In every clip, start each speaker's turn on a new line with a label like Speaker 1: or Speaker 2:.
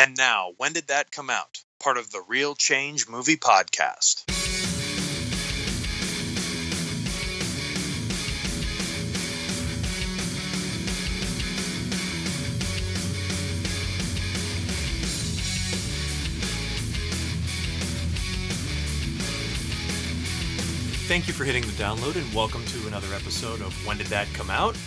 Speaker 1: And now, when did that come out? Part of the Real Change Movie Podcast.
Speaker 2: Thank you for hitting the download and welcome to another episode of When Did That Come Out?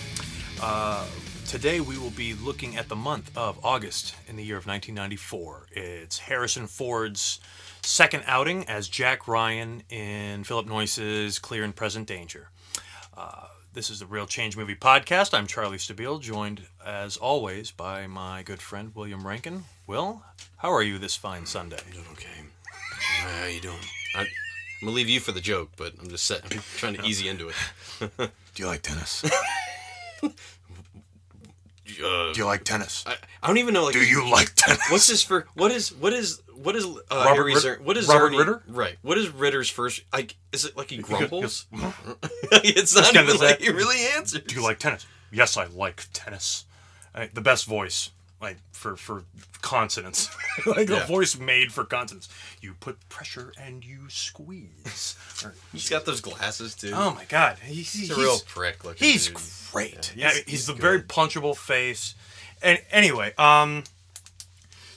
Speaker 2: Uh, today we will be looking at the month of August in the year of 1994. It's Harrison Ford's second outing as Jack Ryan in Philip Noyce's Clear and Present Danger. Uh, this is the Real Change Movie Podcast. I'm Charlie Stabile, joined as always by my good friend William Rankin. Will, how are you this fine Sunday?
Speaker 3: Doing okay. How you doing? I, I'm gonna leave you for the joke, but I'm just set, I'm trying to ease into it.
Speaker 4: Do you like tennis?
Speaker 3: Uh,
Speaker 4: Do you like tennis?
Speaker 3: I, I don't even know. Like,
Speaker 4: Do you like tennis?
Speaker 3: What's this for? What is? What is? What is? Uh,
Speaker 2: Robert
Speaker 3: Harry
Speaker 2: Rit-
Speaker 3: Zer- what is
Speaker 2: Robert Ritter?
Speaker 3: Right. What is Ritter's first? Like, is it like he grumbles? It's not even like he really answers.
Speaker 2: Do you like tennis? Yes, I like tennis. Uh, the best voice, like for for consonants, like
Speaker 3: Yeah.
Speaker 2: a voice made for consonants. You put pressure and you squeeze. Or-
Speaker 3: He's got those glasses too.
Speaker 2: oh my God, he's,
Speaker 3: he's
Speaker 2: he's
Speaker 3: a real prick. Looking
Speaker 2: He's
Speaker 3: dude.
Speaker 2: great.
Speaker 3: Yeah,
Speaker 2: Yeah,
Speaker 3: he's-
Speaker 2: he's,
Speaker 3: he's
Speaker 2: the very punchable face. And anyway, um,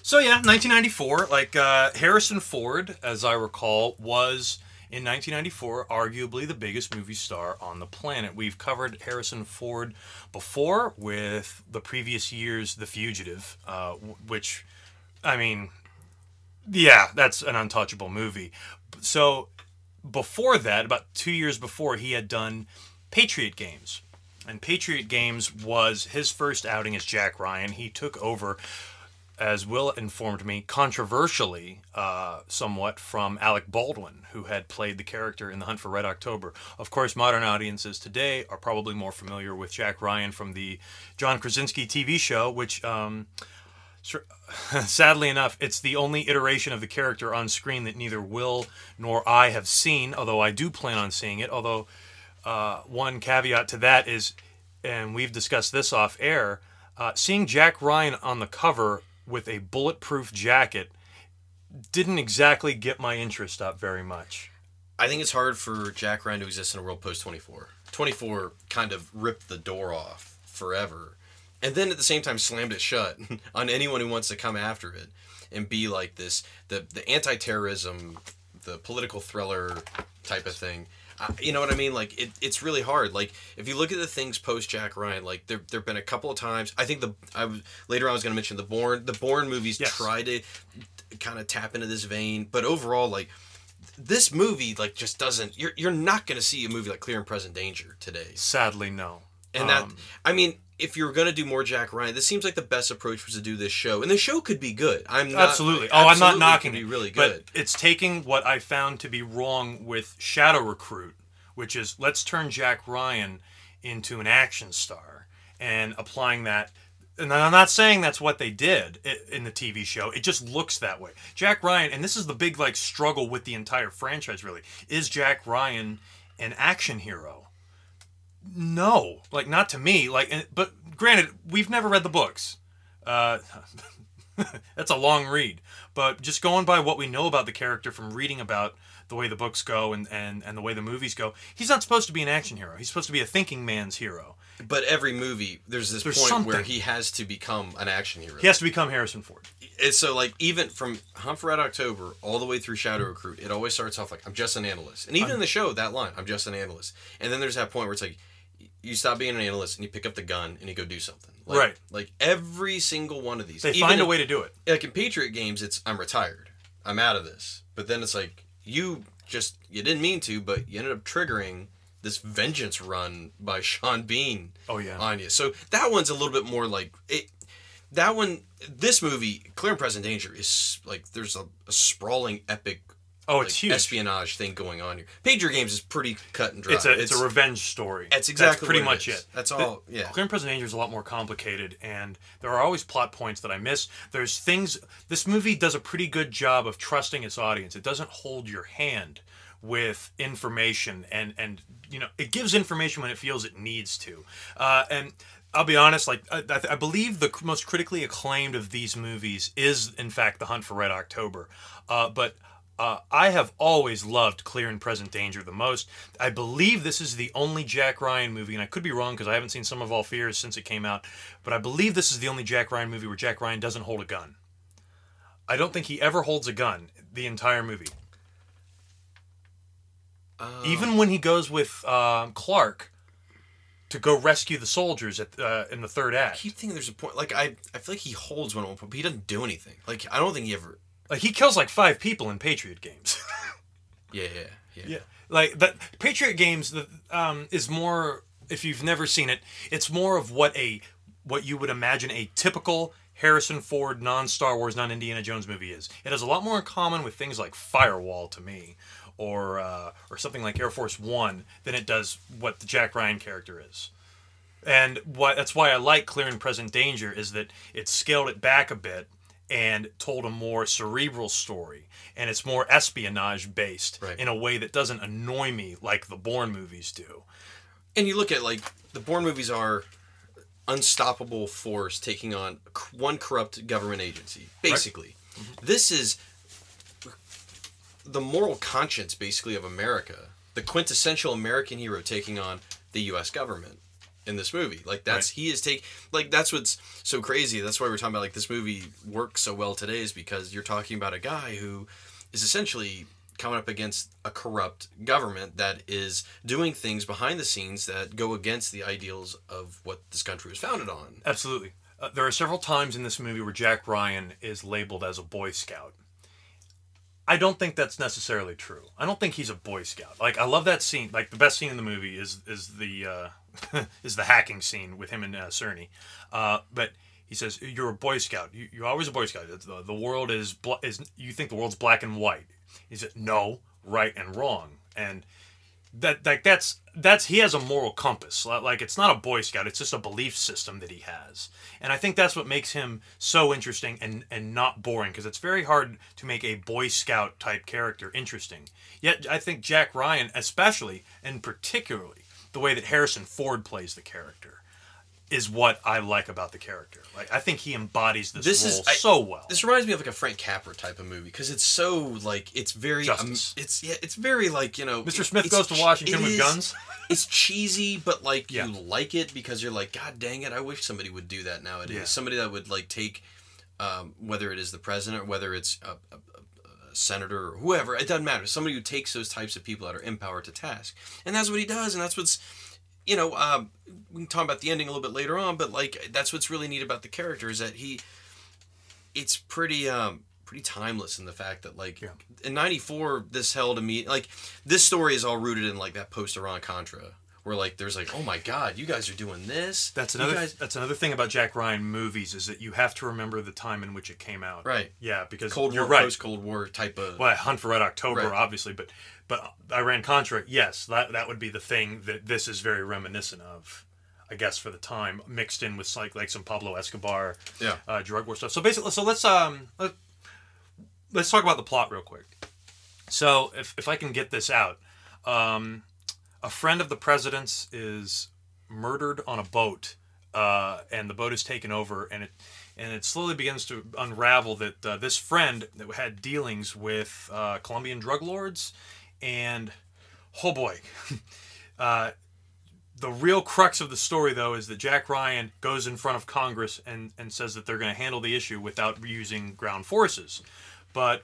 Speaker 2: so yeah, 1994. Like uh, Harrison Ford, as I recall, was in 1994 arguably the biggest movie star on the planet. We've covered Harrison Ford before with the previous year's The Fugitive, uh, which, I mean, yeah, that's an untouchable movie. So before that, about two years before, he had done Patriot Games. And Patriot Games was his first outing as Jack Ryan. He took over, as Will informed me, controversially, uh, somewhat from Alec Baldwin, who had played the character in The Hunt for Red October. Of course, modern audiences today are probably more familiar with Jack Ryan from the John Krasinski TV show, which. Um, Sadly enough, it's the only iteration of the character on screen that neither Will nor I have seen, although I do plan on seeing it. Although, uh, one caveat to that is, and we've discussed this off air, uh, seeing Jack Ryan on the cover with a bulletproof jacket didn't exactly get my interest up very much.
Speaker 3: I think it's hard for Jack Ryan to exist in a world post 24. 24 kind of ripped the door off forever. And then at the same time slammed it shut on anyone who wants to come after it and be like this the the anti-terrorism, the political thriller type of thing. Uh, you know what I mean? Like it, it's really hard. Like if you look at the things post Jack Ryan, like there there've been a couple of times. I think the I was later on I was going to mention the Bourne the Bourne movies
Speaker 2: Yes.
Speaker 3: try to kind of tap into this vein, but overall like this movie like just doesn't you're you're not going to see a movie like Clear and Present Danger today.
Speaker 2: Sadly, no.
Speaker 3: And that
Speaker 2: Um,
Speaker 3: I mean if you're going to do more Jack Ryan, this seems like the best approach was to do this show. And the show could be good. I'm not
Speaker 2: absolutely. Oh, I'm not
Speaker 3: absolutely
Speaker 2: knocking it.
Speaker 3: Be really good.
Speaker 2: But it's taking what I found to be wrong with Shadow Recruit, which is let's turn Jack Ryan into an action star and applying that. And I'm not saying that's what they did in the TV show. It just looks that way. Jack Ryan, and this is the big like struggle with the entire franchise. Really, is Jack Ryan an action hero? No, like not to me. Like, but granted, we've never read the books. Uh, that's a long read, but just going by what we know about the character from reading about the way the books go and, and, and the way the movies go, he's not supposed to be an action hero. He's supposed to be a thinking man's hero.
Speaker 3: But every movie, there's this
Speaker 2: There's
Speaker 3: point where he has to become an action hero.
Speaker 2: He has to become Harrison Ford.
Speaker 3: And so, like, even from Hunt for Red October all the way through Shadow Recruit, it always starts off like, I'm just an analyst. And even in the show, that line, I'm just an analyst. And then there's that point where it's like, you stop being an analyst and you pick up the gun and you go do something. Like,
Speaker 2: Right.
Speaker 3: Like, every single one of these.
Speaker 2: They
Speaker 3: even
Speaker 2: find a way to do it.
Speaker 3: Like, in Patriot games, it's, I'm retired. I'm out of this. But then it's like, you just, you didn't mean to, but you ended up triggering this vengeance run by Sean Bean
Speaker 2: Oh yeah.
Speaker 3: on you. So that one's a little bit more like it. That one, this movie, Clear and Present Danger, is like there's a, a sprawling, epic,
Speaker 2: oh,
Speaker 3: like,
Speaker 2: it's huge.
Speaker 3: espionage thing going on here. Patriot Games is pretty cut and dry.
Speaker 2: It's a it's, a revenge story.
Speaker 3: That's exactly
Speaker 2: pretty
Speaker 3: what it
Speaker 2: much
Speaker 3: is.
Speaker 2: it.
Speaker 3: That's
Speaker 2: The-
Speaker 3: all- yeah.
Speaker 2: Clear and Present Danger is a lot more complicated, and there are always plot points that I miss. There's things. This movie does a pretty good job of trusting its audience. It doesn't hold your hand with information, and and you know it gives information when it feels it needs to. Uh, and I'll be honest. Like I, I, I believe the most critically acclaimed of these movies is, in fact, The Hunt for Red October. Uh, but uh, I have always loved Clear and Present Danger the most. I believe this is the only Jack Ryan movie, and I could be wrong because I haven't seen Sum of All Fears since it came out. But I believe this is the only Jack Ryan movie where Jack Ryan doesn't hold a gun. I don't think he ever holds a gun the entire movie. Even when he goes with um, Clark to go rescue the soldiers at uh, in the third act.
Speaker 3: I keep thinking there's a point. Like I, I feel like he holds one at one point, but he doesn't do anything. Like I don't think he ever.
Speaker 2: Like he kills like five people in Patriot games.
Speaker 3: Yeah, yeah, yeah.
Speaker 2: yeah, like that Patriot games the, um, is more. If you've never seen it, it's more of what a what you would imagine a typical Harrison Ford non Star Wars non Indiana Jones movie is. It has a lot more in common with things like Firewall to me, or uh, or something like Air Force One than it does what the Jack Ryan character is. And what that's why I like Clear and Present Danger is that it scaled it back a bit and told a more cerebral story and it's more espionage based
Speaker 3: Right.
Speaker 2: in a way that doesn't annoy me like the Bourne movies do.
Speaker 3: And you look at like the Bourne movies are unstoppable force taking on one corrupt government agency. Basically, mm-hmm. this is the moral conscience, basically, of America. The quintessential American hero taking on the U.S. government in this movie. Like that's he is take like that's what's so crazy. That's why we're talking about like this movie works so well today is because you're talking about a guy who is essentially coming up against a corrupt government that is doing things behind the scenes that go against the ideals of what this country was founded on.
Speaker 2: Absolutely. Uh, there are several times in this movie where Jack Ryan is labeled as a Boy Scout. I don't think that's necessarily true. I don't think he's a Boy Scout. Like I love that scene. Like the best scene in the movie is is the uh, is the hacking scene with him and uh, Czerny. Uh, but he says you're a Boy Scout. You, you're always a Boy Scout. The, the world is bl- is you think the world's black and white. He said no, right and wrong. And that like that's that's he has a moral compass like it's not a boy scout it's just a belief system that he has and i think that's what makes him so interesting and and not boring because it's very hard to make a boy scout type character interesting yet i think jack ryan especially and particularly the way that harrison ford plays the character is what i like about the character like i think he embodies this,
Speaker 3: This
Speaker 2: role
Speaker 3: is- I-
Speaker 2: so well
Speaker 3: This reminds me of like a Frank Capra type of movie because it's so like it's very um, it's yeah it's very like you know
Speaker 2: mr smith goes to washington with
Speaker 3: is-
Speaker 2: guns
Speaker 3: it's cheesy, but like
Speaker 2: Yeah.
Speaker 3: you like it because you're like, God dang it, I wish somebody would do that nowadays.
Speaker 2: Yeah.
Speaker 3: Somebody that would like take, um, whether it is the president or whether it's a, a senator or whoever, it doesn't matter. Somebody who takes those types of people that are in power to task, and that's what he does, and that's what's, you know, um, we can talk about the ending a little bit later on, but like that's what's really neat about the character is that he, it's pretty um pretty timeless in the fact that like
Speaker 2: Yeah.
Speaker 3: in 94 this held a meet like this story is all rooted in like that post Iran Contra where like there's like oh my god you guys are doing this
Speaker 2: That's another.
Speaker 3: guys-
Speaker 2: that's another thing about Jack Ryan movies is that you have to remember the time in which it came out.
Speaker 3: right
Speaker 2: Yeah, because
Speaker 3: Cold
Speaker 2: you're
Speaker 3: War
Speaker 2: right.
Speaker 3: post Cold War type of
Speaker 2: well, Hunt for Red October,
Speaker 3: Right.
Speaker 2: obviously, but but Iran Contra, yes, that that would be the thing that this is very reminiscent of. I guess for the time, mixed in with like like some Pablo Escobar,
Speaker 3: Yeah.
Speaker 2: uh, drug war stuff. So basically, so let's um let, let's talk about the plot real quick. So if if I can get this out, um, a friend of the president's is murdered on a boat, uh, and the boat is taken over, and it and it slowly begins to unravel that uh, this friend that had dealings with uh, Colombian drug lords, and oh boy, uh, the real crux of the story though is that Jack Ryan goes in front of Congress and and says that they're going to handle the issue without using ground forces, but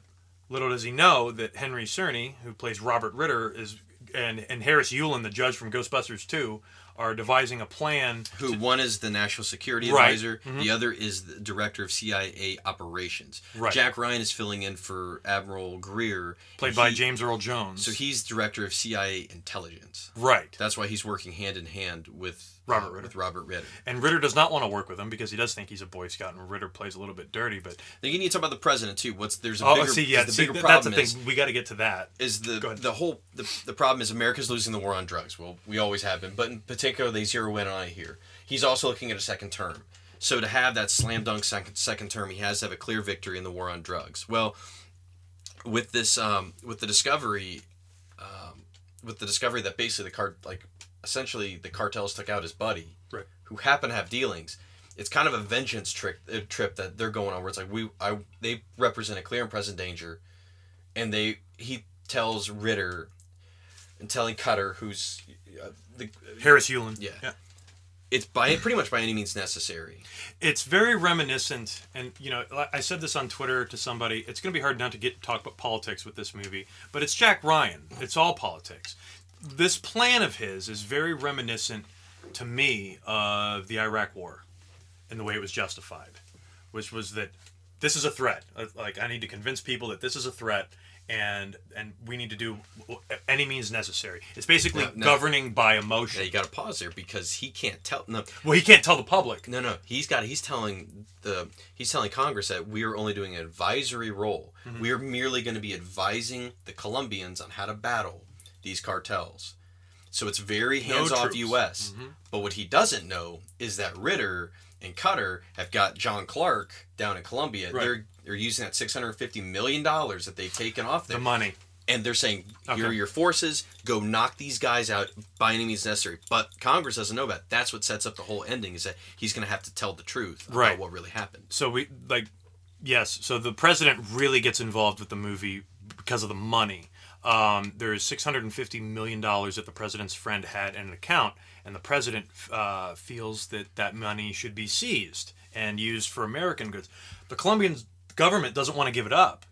Speaker 2: little does he know that Henry Czerny, who plays Robert Ritter, is and and Harris Yulin, the judge from Ghostbusters 2, are devising a plan.
Speaker 3: who one is the national security
Speaker 2: Right.
Speaker 3: advisor mm-hmm. the other is the director of CIA operations
Speaker 2: Right.
Speaker 3: Jack Ryan is filling in for Admiral Greer
Speaker 2: Played by
Speaker 3: he-
Speaker 2: James Earl Jones.
Speaker 3: so he's director of CIA intelligence
Speaker 2: right.
Speaker 3: that's why he's working hand in hand with
Speaker 2: Robert
Speaker 3: uh,
Speaker 2: Ritter.
Speaker 3: with Robert Ritter
Speaker 2: And Ritter does not want to work with him because he does think he's a Boy Scout, and Ritter plays a little bit dirty. But
Speaker 3: Then you need to talk about the president too. What's there's a
Speaker 2: oh,
Speaker 3: bigger,
Speaker 2: see, yeah,
Speaker 3: the
Speaker 2: see,
Speaker 3: bigger
Speaker 2: th- that's the
Speaker 3: problem
Speaker 2: thing.
Speaker 3: is,
Speaker 2: We got to get to that.
Speaker 3: is the the whole the, the problem is America's losing the war on drugs. Well, we always have been, but in particular they zero in on it here. He's also looking at a second term. So to have that slam dunk second second term, he has to have a clear victory in the war on drugs. Well, with this um, with the discovery, um, with the discovery that basically the card like essentially the cartels took out his buddy,
Speaker 2: Right.
Speaker 3: who happened to have dealings. It's kind of a vengeance trick uh, trip that they're going on where it's like we I they represent a clear and present danger, and they he tells Ritter, and telling Cutter who's uh, the
Speaker 2: Harris Yulin.
Speaker 3: Yeah.
Speaker 2: yeah.
Speaker 3: it's by pretty much by any means necessary.
Speaker 2: It's very reminiscent, and you know, I said this on Twitter to somebody. It's going to be hard not to get talk about politics with this movie, but it's Jack Ryan. It's all politics. This plan of his is very reminiscent to me of the Iraq War, and the way it was justified, which was that this is a threat. Uh, Like I need to convince people that this is a threat, and and we need to do any means necessary. It's basically
Speaker 3: No, no.
Speaker 2: governing by emotion.
Speaker 3: Yeah, you got to pause there because he can't tell. No,
Speaker 2: Well, he can't tell the public.
Speaker 3: no, no. He's got. He's telling the. He's telling Congress that we are only doing an advisory role. We are merely going to be advising the Colombians on how to battle these cartels. So it's very
Speaker 2: No
Speaker 3: hands off
Speaker 2: troops.
Speaker 3: U.S. Mm-hmm. But what he doesn't know is that Ritter and Cutter have got John Clark down in Colombia.
Speaker 2: Right.
Speaker 3: They're they're using that six hundred fifty million dollars that they've taken off
Speaker 2: The money.
Speaker 3: and they're saying here are your forces go knock these guys out by any means necessary but congress doesn't know about that's what sets up the whole ending is that he's going to have to tell the truth about what really happened
Speaker 2: so we like yes so the president really gets involved with the movie because of the money um, there's 650 million dollars that the president's friend had in an account and the president uh, feels that that money should be seized and used for american goods. The colombian government doesn't want to give it up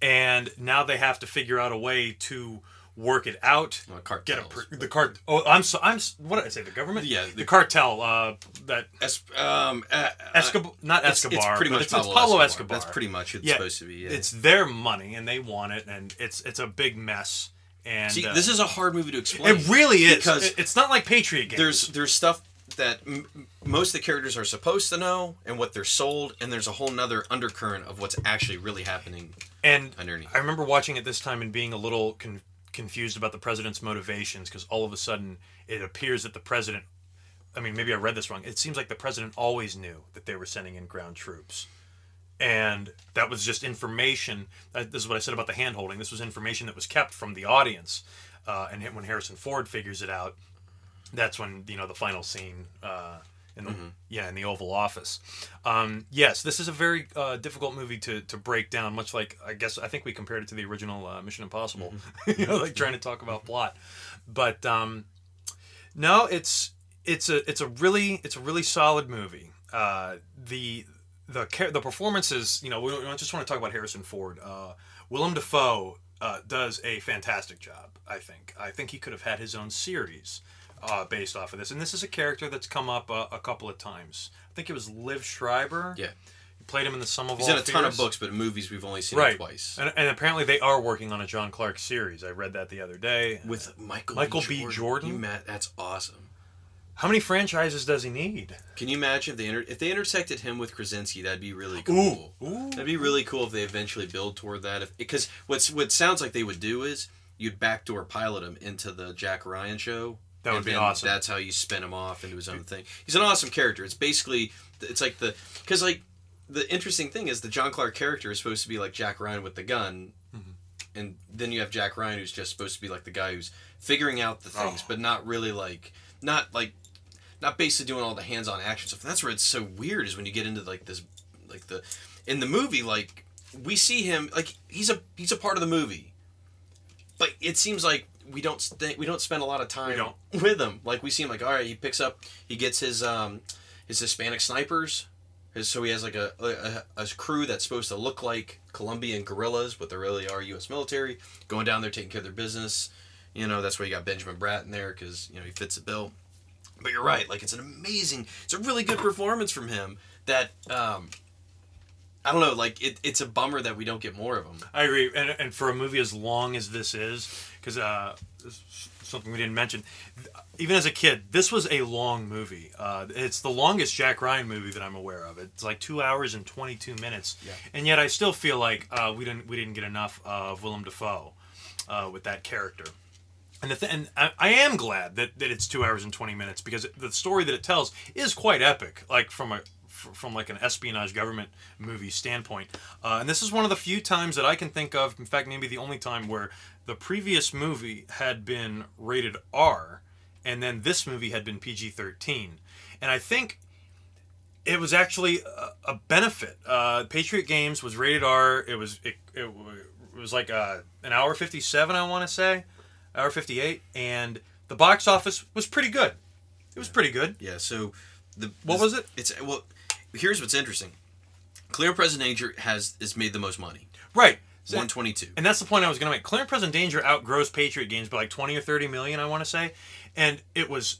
Speaker 2: and now they have to figure out a way to work it out
Speaker 3: Well,
Speaker 2: get a per, the cart oh i'm so i'm what did i say the government
Speaker 3: Yeah,
Speaker 2: the,
Speaker 3: the-
Speaker 2: cartel uh that
Speaker 3: Es- um, uh,
Speaker 2: Escobar, not
Speaker 3: it's,
Speaker 2: Escobar.
Speaker 3: it's pretty much
Speaker 2: it's, it's
Speaker 3: Pablo,
Speaker 2: Pablo
Speaker 3: Escobar.
Speaker 2: Escobar.
Speaker 3: that's pretty much it's
Speaker 2: Yeah,
Speaker 3: supposed to be yeah.
Speaker 2: It's their money, and they want it, and it's it's a big mess. And
Speaker 3: See,
Speaker 2: uh,
Speaker 3: this is a hard movie to explain
Speaker 2: it really is
Speaker 3: because
Speaker 2: It- it's not like Patriot games.
Speaker 3: there's there's stuff that m- most of the characters are supposed to know and what they're sold and there's a whole nother undercurrent of what's actually really happening
Speaker 2: and
Speaker 3: underneath.
Speaker 2: I remember watching it this time and being a little con- confused about the president's motivations because all of a sudden it appears that the president. I mean, maybe I read this wrong. It seems like the president always knew that they were sending in ground troops. And that was just information. Uh, this is what I said about the hand holding. This was information that was kept from the audience. Uh, and when Harrison Ford figures it out, that's when you know the final scene uh, in the yeah in the Oval Office. Um, yes, this is a very uh, difficult movie to to break down. Much like I guess I think we compared it to the original uh, Mission Impossible, you know, like trying to talk about plot. But um, no, it's it's a it's a really it's a really solid movie. Uh, the the the performances, you know, we don't just want to talk about Harrison Ford. Uh, Willem Dafoe uh, does a fantastic job. I think. I think he could have had his own series uh, based off of this. And this is a character that's come up uh, a couple of times. I think it was Liev Schreiber.
Speaker 3: yeah
Speaker 2: He played him in the Sum of
Speaker 3: he's
Speaker 2: All
Speaker 3: in a ton of books but movies we've only seen
Speaker 2: Right.
Speaker 3: twice
Speaker 2: And, and apparently they are working on a John Clark series. I read that the other day.
Speaker 3: with Michael
Speaker 2: Michael B. Jordan?
Speaker 3: You Matt, that's awesome.
Speaker 2: How many franchises does he need?
Speaker 3: Can you imagine if they inter- if they intersected him with Krasinski? That'd be really cool.
Speaker 2: Ooh.
Speaker 3: That'd be really cool if they eventually build toward that. If because what's what sounds like they would do is you'd backdoor pilot him into the Jack Ryan show.
Speaker 2: That would be awesome.
Speaker 3: That's how you spin him off into his own thing. He's an awesome character. It's basically it's like the because like the interesting thing is the John Clark character is supposed to be like Jack Ryan with the gun,
Speaker 2: Mm-hmm.
Speaker 3: and then you have Jack Ryan who's just supposed to be like the guy who's figuring out the things,
Speaker 2: Oh.
Speaker 3: but not really like not like not basically doing all the hands-on action stuff. And that's where it's so weird is when you get into like this, like the in the movie, like we see him like he's a he's a part of the movie, but it seems like we don't st- we don't spend a lot of time with him. Like we see him like all right, he picks up, he gets his um his Hispanic snipers. His, so he has like a, a, a crew that's supposed to look like Colombian guerrillas, but they really are U.S. military, going down there taking care of their business. You know that's why you got Benjamin Bratt in there because you know he fits the bill. But you're right. Like it's an amazing, it's a really good performance from him. That um, I don't know. Like it, it's a bummer that we don't get more of him.
Speaker 2: I agree, and, and for a movie as long as this is, because uh, something we didn't mention, even as a kid, this was a long movie. Uh, it's the longest Jack Ryan movie that I'm aware of. It's like two hours and 22 minutes,
Speaker 3: Yeah.
Speaker 2: and yet I still feel like uh, we didn't we didn't get enough of Willem Dafoe uh, with that character. And the th- and I, I am glad that, that it's two hours and 20 minutes because the story that it tells is quite epic, like from a from like an espionage government movie standpoint. Uh, and this is one of the few times that I can think of, in fact, maybe the only time where the previous movie had been rated R and then this movie had been PG 13. And I think it was actually a, a benefit. Uh, Patriot Games was rated R. It was it, it, it was like uh an hour 57, I want to say, hour 58, and the box office was pretty good. It was pretty good.
Speaker 3: Yeah. So the
Speaker 2: What was it?
Speaker 3: It's well. Here's what's interesting. Clear Present Danger has has made the most money.
Speaker 2: Right. So-
Speaker 3: One twenty two.
Speaker 2: And that's the point I was going to make. Clear and Present Danger outgrows Patriot Games by like 20 or 30 million, I want to say. And it was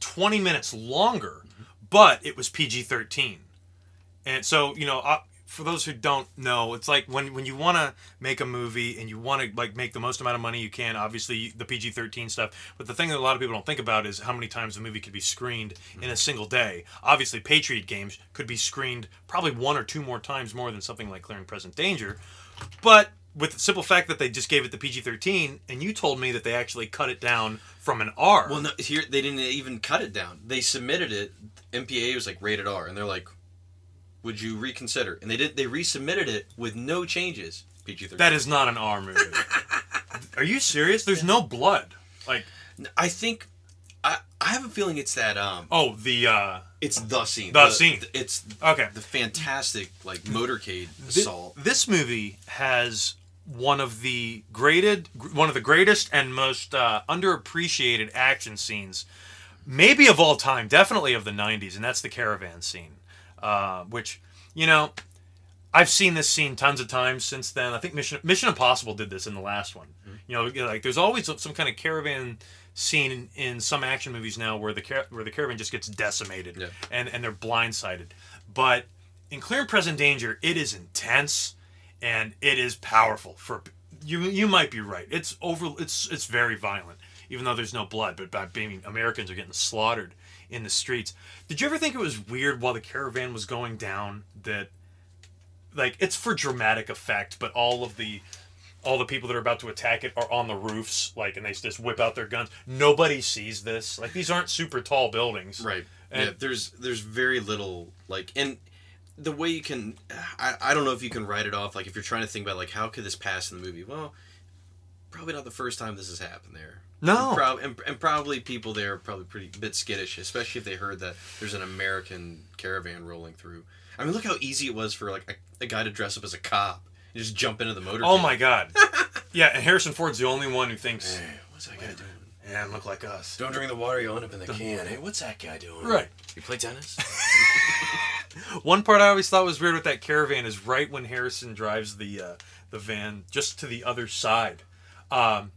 Speaker 2: 20 minutes longer, but it was PG 13. And so, you know, uh, for those who don't know, it's like when, when you want to make a movie and you want to like make the most amount of money you can, obviously the PG 13 stuff. But the thing that a lot of people don't think about is how many times the movie could be screened in a single day. Obviously, Patriot Games could be screened probably one or two more times more than something like Clear and Present Danger. But with the simple fact that they just gave it the PG 13, and you told me that they actually cut it down from an R.
Speaker 3: Well, no, here they didn't even cut it down. They submitted it. MPA was like rated R, and they're like, "Would you reconsider?" And they did. They resubmitted it with no changes. PG thirteen.
Speaker 2: that is not an R movie. Are you serious? There's no blood. Like,
Speaker 3: I think. I, I have a feeling it's that um
Speaker 2: oh, the uh
Speaker 3: it's the scene
Speaker 2: The scene.
Speaker 3: it's
Speaker 2: okay.
Speaker 3: the fantastic like motorcade assault
Speaker 2: This movie has one of the graded, one of the greatest and most uh, underappreciated action scenes, maybe of all time, definitely of the '90s, and that's the caravan scene, uh, which you know. I've seen this scene tons of times since then. I think Mission Mission Impossible did this in the last one. You know, like there's always some kind of caravan scene in, in some action movies now where the car- where the caravan just gets decimated
Speaker 3: Yeah.
Speaker 2: and and they're blindsided. But in Clear and Present Danger, it is intense and it is powerful. For you, you might be right. It's over. It's it's very violent, even though there's no blood. But by being Americans are getting slaughtered in the streets. Did you ever think it was weird while the caravan was going down that, like, it's for dramatic effect, but all of the all the people that are about to attack it are on the roofs, like, and they just whip out their guns. Nobody sees this. Like, these aren't super tall buildings.
Speaker 3: right
Speaker 2: And-
Speaker 3: yeah there's there's very little like and the way you can I, I don't know if you can write it off like if you're trying to think about like how could this pass in the movie well probably not the first time this has happened there
Speaker 2: No.
Speaker 3: and, prob- and, and probably people there are probably pretty bit skittish especially if they heard that there's an american caravan rolling through i mean look how easy it was for like a, a guy to dress up as a cop and just jump into the motor
Speaker 2: Oh my God. yeah, and Harrison Ford's the only one who thinks,
Speaker 3: hey, what's that guy doing
Speaker 2: "Yeah, look like us."
Speaker 3: don't drink the water you'll end up in the can hey what's that guy doing
Speaker 2: Right.
Speaker 3: you play tennis
Speaker 2: One part I always thought was weird with that caravan is right when Harrison drives the uh, the van just to the other side. Um,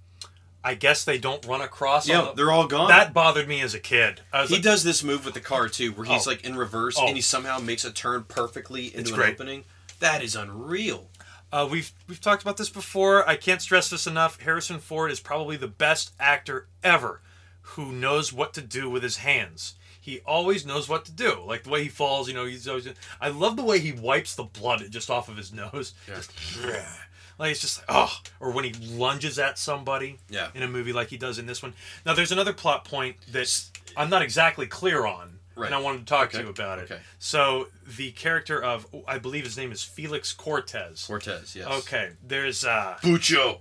Speaker 2: I guess they don't run across.
Speaker 3: yeah
Speaker 2: the-
Speaker 3: they're all gone
Speaker 2: that bothered me as a kid. I was
Speaker 3: He
Speaker 2: like,
Speaker 3: does this move with the car too, where he's
Speaker 2: Oh.
Speaker 3: like in reverse
Speaker 2: Oh.
Speaker 3: and he somehow makes a turn perfectly into an
Speaker 2: great.
Speaker 3: opening. That is unreal.
Speaker 2: Uh, we've we've talked about this before. I can't stress this enough. Harrison Ford is probably the best actor ever who knows what to do with his hands. He always knows what to do. Like the way he falls, you know, he's always. I love the way he wipes the blood just off of his nose.
Speaker 3: Yeah.
Speaker 2: Just, like it's just like oh, or when he lunges at somebody
Speaker 3: Yeah.
Speaker 2: in a movie like he does in this one. Now there's another plot point that I'm not exactly clear on,
Speaker 3: Right.
Speaker 2: and I wanted to talk to you about it.
Speaker 3: Okay.
Speaker 2: So the character of I believe his name is Felix Cortez.
Speaker 3: Cortez, yes.
Speaker 2: Okay, there's uh
Speaker 3: Bucho.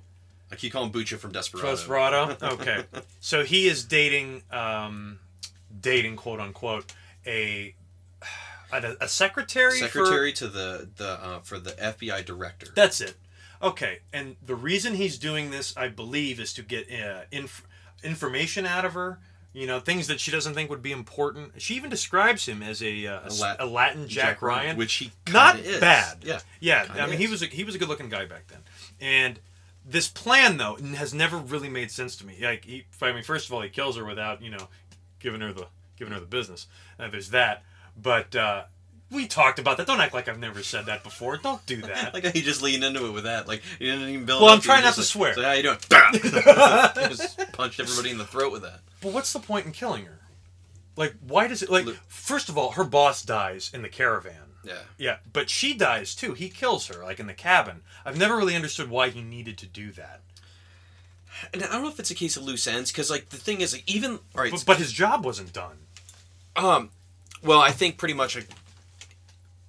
Speaker 3: I keep calling Bucho from Desperado.
Speaker 2: Desperado. Okay, so he is dating, um, dating quote unquote a a, a secretary. for-
Speaker 3: Secretary to the the uh, for the FBI director.
Speaker 2: that's it. Okay, and the reason he's doing this, I believe, is to get uh, inf- information out of her. You know, things that she doesn't think would be important. She even describes him as a, uh, a, s-
Speaker 3: Lat-
Speaker 2: a Latin Jack, Ryan,
Speaker 3: which he
Speaker 2: not
Speaker 3: is.
Speaker 2: bad.
Speaker 3: Yeah.
Speaker 2: Yeah, I mean, he was a, he was a good looking guy back then, and this plan though has never really made sense to me. Like, he, I mean, first of all, he kills her without you know giving her the giving her the business. Uh, there's that, but uh, we talked about that. Don't act like I've never said that before. Don't do that.
Speaker 3: Like he just leaned into it with that. Like he didn't even build.
Speaker 2: Well, I'm trying not to
Speaker 3: like,
Speaker 2: swear.
Speaker 3: So how you doing? just punched everybody in the throat with that.
Speaker 2: But what's the point in killing her? Like, why does it like?
Speaker 3: Look-
Speaker 2: First of all, her boss dies in the caravan.
Speaker 3: Yeah.
Speaker 2: Yeah, but she dies too. He kills her, like in the cabin. I've never really understood why he needed to do that.
Speaker 3: And I don't know if it's a case of loose ends because like the thing is like even all right.
Speaker 2: But, but his job wasn't done.
Speaker 3: Um, well, I think pretty much like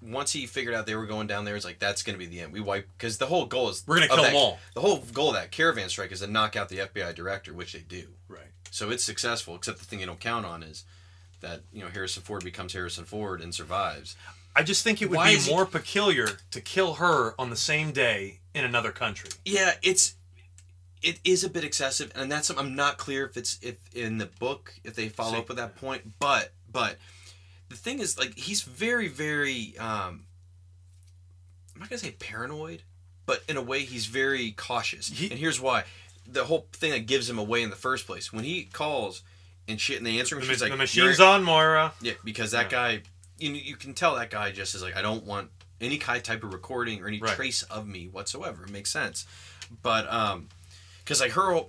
Speaker 3: once he figured out they were going down there, it's like that's gonna be the end. We wipe because the whole goal is
Speaker 2: We're gonna kill
Speaker 3: that-
Speaker 2: them all.
Speaker 3: The whole goal of that caravan strike is to knock out the FBI director, which they do.
Speaker 2: Right.
Speaker 3: So it's successful. Except the thing you don't count on is that you know Harrison Ford becomes Harrison Ford and survives.
Speaker 2: I just think it would
Speaker 3: Why
Speaker 2: be
Speaker 3: is he-
Speaker 2: more peculiar to kill her on the same day in another country.
Speaker 3: Yeah, it's it is a bit excessive, and that's I'm not clear if it's if in the book if they follow
Speaker 2: See.
Speaker 3: up with that point, but but the thing is like he's very very um I'm not gonna say paranoid, but in a way he's very cautious,
Speaker 2: He-
Speaker 3: and here's why: the whole thing that gives him away in the first place when he calls and shit, and they answer him,
Speaker 2: The,
Speaker 3: she's like,
Speaker 2: the machine's on, Moira.
Speaker 3: yeah, because that guy, you know, you can tell that guy just is like, I don't want any kind type of recording or any
Speaker 2: Right.
Speaker 3: trace of me whatsoever. It makes sense, but um, because like her,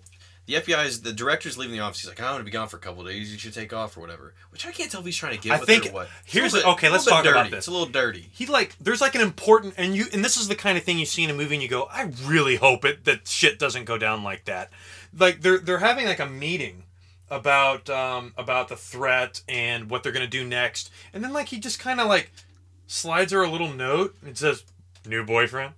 Speaker 3: the FBI is the director's leaving the office. He's like, I'm gonna be gone for a couple days. You should take off or whatever. Which I can't tell if he's trying to get
Speaker 2: I
Speaker 3: with
Speaker 2: think-
Speaker 3: what.
Speaker 2: Here's the- okay, let's talk
Speaker 3: bit
Speaker 2: about
Speaker 3: dirty.
Speaker 2: this.
Speaker 3: It's a little dirty.
Speaker 2: He like there's like an important and you and this is the kind of thing you see in a movie and you go, I really hope it that shit doesn't go down like that. Like they're they're having like a meeting about um about the threat and what they're gonna do next, and then like he just kind of like slides her a little note and it says new boyfriend.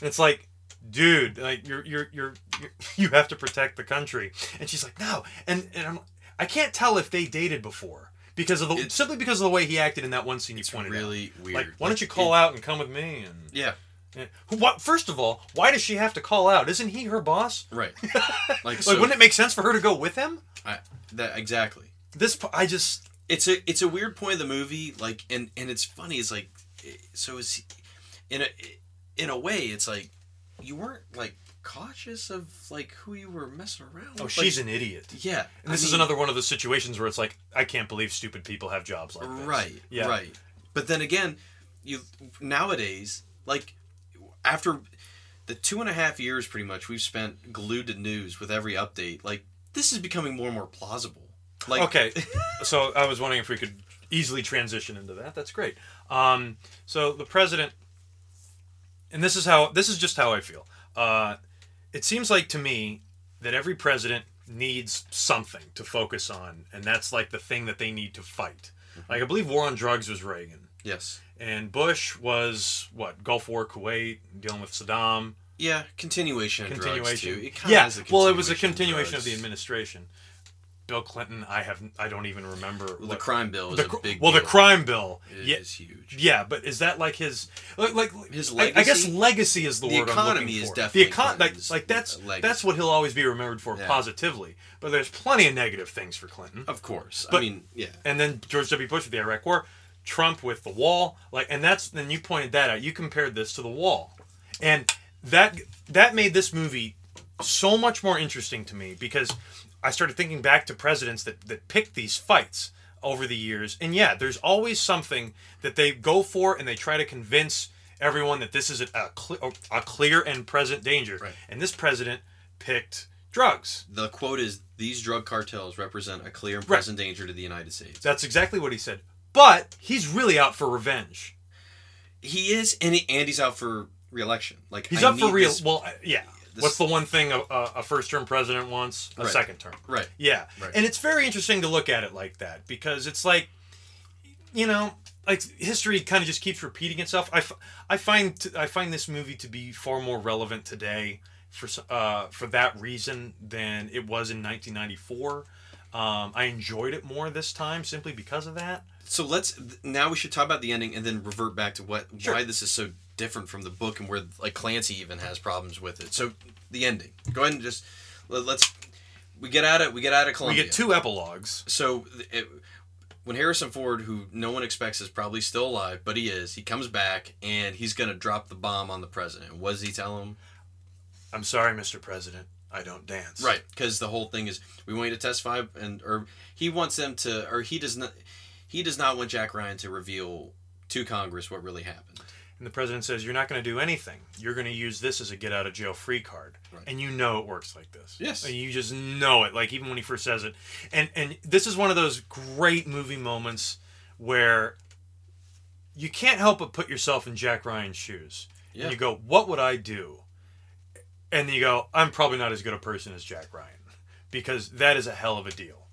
Speaker 2: And it's like, dude, like you're you're, you're you have to protect the country, and she's like, no, and and I'm I can't tell if they dated before. Because of the
Speaker 3: It's-
Speaker 2: simply because of the way he acted in that one scene you
Speaker 3: It's
Speaker 2: pointed out.
Speaker 3: really weird.
Speaker 2: Like, why don't you call
Speaker 3: it-
Speaker 2: out and come with me? And
Speaker 3: Yeah,
Speaker 2: yeah. What? First of all, why does she have to call out? Isn't he her boss?
Speaker 3: right. Like,
Speaker 2: Like,
Speaker 3: so,
Speaker 2: wouldn't it make sense for her to go with him?
Speaker 3: I, that exactly.
Speaker 2: This, I just,
Speaker 3: it's a it's a weird point of the movie like and and it's funny it's like so is he- in a in a way it's like you weren't like cautious of like who you were messing around with.
Speaker 2: oh,
Speaker 3: with.
Speaker 2: she's
Speaker 3: like,
Speaker 2: an idiot.
Speaker 3: yeah
Speaker 2: And this
Speaker 3: I
Speaker 2: is another one of those situations where it's like, I can't believe stupid people have jobs like this.
Speaker 3: right
Speaker 2: Yeah.
Speaker 3: right but then again you nowadays like after the two and a half years pretty much we've spent glued to news with every update like this is becoming more and more plausible like
Speaker 2: okay, so I was wondering if we could easily transition into that. That's great. Um, so the president, and this is how this is just how I feel. Uh, it seems like to me that every president needs something to focus on, and that's like the thing that they need to fight. Mm-hmm. Like I believe war on drugs was Reagan,
Speaker 3: yes
Speaker 2: and Bush was what Gulf War, Kuwait, dealing with Saddam.
Speaker 3: yeah continuation of
Speaker 2: Continuation.
Speaker 3: drugs too. It
Speaker 2: yeah, well, it was a
Speaker 3: continuation
Speaker 2: continuation of the administration. Bill Clinton, I have, I don't even remember
Speaker 3: Well, the crime bill is
Speaker 2: the
Speaker 3: a big
Speaker 2: well, the crime bill.
Speaker 3: It
Speaker 2: yeah,
Speaker 3: is huge.
Speaker 2: yeah, but is that like his like, like
Speaker 3: His
Speaker 2: I, I guess
Speaker 3: legacy?
Speaker 2: legacy is the,
Speaker 3: The
Speaker 2: word I'm
Speaker 3: economy
Speaker 2: looking
Speaker 3: is
Speaker 2: for.
Speaker 3: definitely
Speaker 2: the econ like like that's
Speaker 3: legacy.
Speaker 2: that's what he'll always be remembered for
Speaker 3: Yeah.
Speaker 2: positively. But there's plenty of negative things for Clinton.
Speaker 3: Of course.
Speaker 2: But-
Speaker 3: I mean, yeah.
Speaker 2: And then George W. Bush with the Iraq War, Trump with the wall, like, and that's then you pointed that out. You compared this to the wall, and that that made this movie so much more interesting to me because I started thinking back to presidents that that picked these fights over the years, and yeah, there's always something that they go for, and they try to convince everyone that this is a, a, a clear and present danger.
Speaker 3: Right.
Speaker 2: And this president picked drugs.
Speaker 3: The quote is these drug cartels represent a clear and
Speaker 2: Right.
Speaker 3: present danger to the United States.
Speaker 2: That's exactly what he said. But he's really out for revenge.
Speaker 3: He is, and, he, and he's out for reelection. Like
Speaker 2: He's
Speaker 3: I
Speaker 2: up for real.
Speaker 3: this-
Speaker 2: Well, yeah.
Speaker 3: This-
Speaker 2: What's the one thing a, a, a first-term president wants? A
Speaker 3: Right.
Speaker 2: second term.
Speaker 3: right.
Speaker 2: Yeah,
Speaker 3: Right.
Speaker 2: and it's very interesting to look at it like that because it's like, you know, like history kind of just keeps repeating itself. I, f- I find t- I find this movie to be far more relevant today for uh, for that reason than it was in 1994. Um, I enjoyed it more this time simply because of that.
Speaker 3: So let's now we should talk about the ending and then revert back to what
Speaker 2: Sure.
Speaker 3: why this is so different from the book and where like Clancy even has problems with it. So the ending. Go ahead and just let, us we get out of we get out of Colombia.
Speaker 2: We get two epilogues.
Speaker 3: so it, when Harrison Ford, who no one expects is probably still alive, but he is, he comes back and he's gonna drop the bomb on the president. What does he tell him?
Speaker 2: I'm sorry, Mr. President. I don't dance.
Speaker 3: Right, because the whole thing is we want you to testify, and or he wants them to, or he does not, he does not want Jack Ryan to reveal to Congress what really happened.
Speaker 2: And the president says, You're not going to do anything. You're going to use this as a get out of jail free card.
Speaker 3: Right.
Speaker 2: And you know it works like this.
Speaker 3: Yes.
Speaker 2: And you just know it. Like even when he first says it. And and this is one of those great movie moments where you can't help but put yourself in Jack Ryan's shoes.
Speaker 3: Yeah.
Speaker 2: And you go, What would I do? And you go, I'm probably not as good a person as Jack Ryan. Because that is a hell of a deal.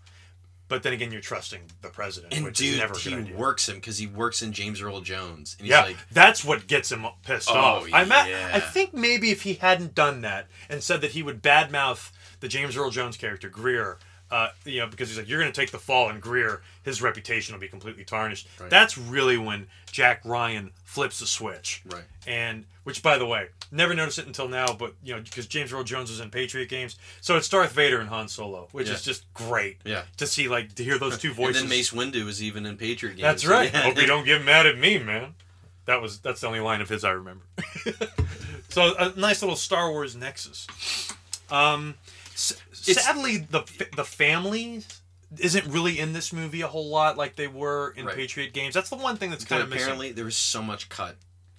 Speaker 2: But then again, you're trusting the president,
Speaker 3: And
Speaker 2: which
Speaker 3: dude,
Speaker 2: is never
Speaker 3: he
Speaker 2: good idea.
Speaker 3: works him because he works in James Earl Jones, and he's
Speaker 2: yeah,
Speaker 3: like,
Speaker 2: that's what gets him pissed
Speaker 3: Oh,
Speaker 2: off. I,
Speaker 3: yeah.
Speaker 2: I think maybe if he hadn't done that and said that he would badmouth the James Earl Jones character Greer, uh, you know, because he's like, you're going to take the fall, and Greer, his reputation will be completely tarnished.
Speaker 3: Right.
Speaker 2: That's really when Jack Ryan flips the switch.
Speaker 3: Right.
Speaker 2: And which, by the way, never noticed it until now, but you know, because James Earl Jones was in Patriot games, so it's Darth Vader and Han Solo, which
Speaker 3: Yeah.
Speaker 2: is just great.
Speaker 3: Yeah.
Speaker 2: To see like to hear those two voices.
Speaker 3: and then Mace Windu is even in Patriot games.
Speaker 2: That's right.
Speaker 3: Yeah.
Speaker 2: Hope you don't get mad at me, man. That was that's the only line of his I remember. so a nice little Star Wars nexus. Um, s- sadly, the the family isn't really in this movie a whole lot like they were in
Speaker 3: Right.
Speaker 2: Patriot games. That's the one thing that's kind of missing.
Speaker 3: apparently there was so much cut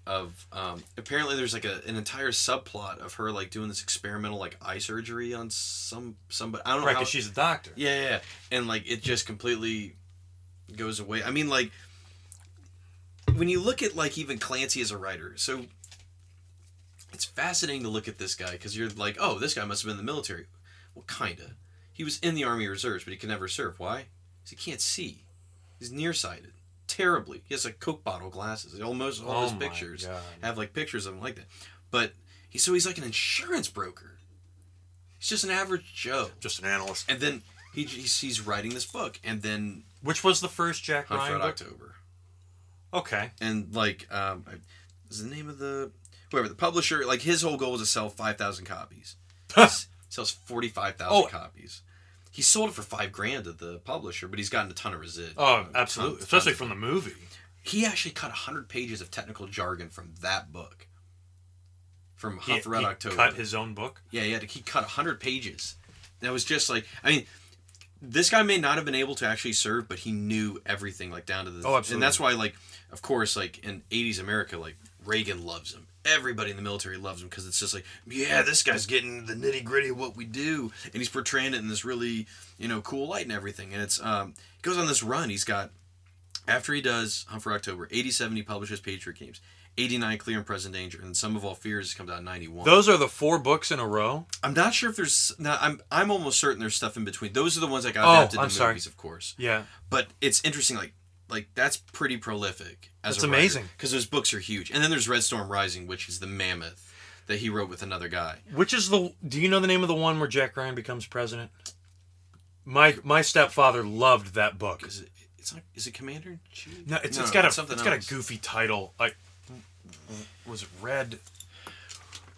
Speaker 3: of um, apparently there's like a, an entire subplot of her like doing this experimental like eye surgery on some somebody I don't know
Speaker 2: Right,
Speaker 3: how
Speaker 2: because she's a doctor.
Speaker 3: yeah, yeah yeah. And like it just completely goes away. I mean like when you look at like even Clancy as a writer so it's fascinating to look at this guy because you're like oh this guy must have been in the military. Well kinda. He was in the army reserves but he could never serve. Why? 'Cause he can't see. He's nearsighted terribly he has like coke bottle glasses almost all
Speaker 2: Oh
Speaker 3: his pictures
Speaker 2: God.
Speaker 3: have like pictures of him like that but he so he's like an insurance broker he's just an average joe
Speaker 4: Just an analyst.
Speaker 3: and then he, he's, he's writing this book and then
Speaker 2: Which was the first Jack
Speaker 3: Hunt
Speaker 2: Ryan book?
Speaker 3: october
Speaker 2: Okay.
Speaker 3: and like um is the name of the whoever the publisher like his whole goal was to sell 5000 copies He sells 45000
Speaker 2: Oh.
Speaker 3: copies he sold it for five grand to the publisher but he's gotten a ton of resid
Speaker 2: Oh, absolutely.
Speaker 3: tons-
Speaker 2: Especially
Speaker 3: tons
Speaker 2: from the movie.
Speaker 3: he actually cut 100 pages of technical jargon from that book from
Speaker 2: He,
Speaker 3: Hunt for Red
Speaker 2: he
Speaker 3: October.
Speaker 2: cut his own book.
Speaker 3: Yeah, he had to, he cut 100 pages. That was just like I mean this guy may not have been able to actually serve, but he knew everything like down to the
Speaker 2: Oh, absolutely.
Speaker 3: And that's why like of course like in 80s America like Reagan loves him. Everybody in the military loves him because it's just like, yeah, this guy's getting the nitty gritty of what we do, and he's portraying it in this really, you know, cool light and everything. And it's um, he goes on this run. He's got after he does Hunt for October, 87 he publishes Patriot Games, 89 Clear and Present Danger, and Sum of All Fears comes out in 91.
Speaker 2: Those are the four books in a row.
Speaker 3: I'm not sure if there's. Now, I'm I'm almost certain there's stuff in between. Those are the ones that got
Speaker 2: Oh,
Speaker 3: adapted
Speaker 2: I'm
Speaker 3: to
Speaker 2: sorry.
Speaker 3: movies, of course.
Speaker 2: Yeah.
Speaker 3: But it's interesting, like like that's pretty prolific. As
Speaker 2: That's amazing.
Speaker 3: because those books are huge. And then there's Red Storm Rising, which is the mammoth that he wrote with another guy.
Speaker 2: Which is the? Do you know the name of the one where Jack Ryan becomes president? My my stepfather loved that book.
Speaker 3: Is it? It's not. Is it Commander Chief?
Speaker 2: No, it's,
Speaker 3: No,
Speaker 2: it's got a
Speaker 3: something
Speaker 2: it's got a goofy title. Like, was it Red?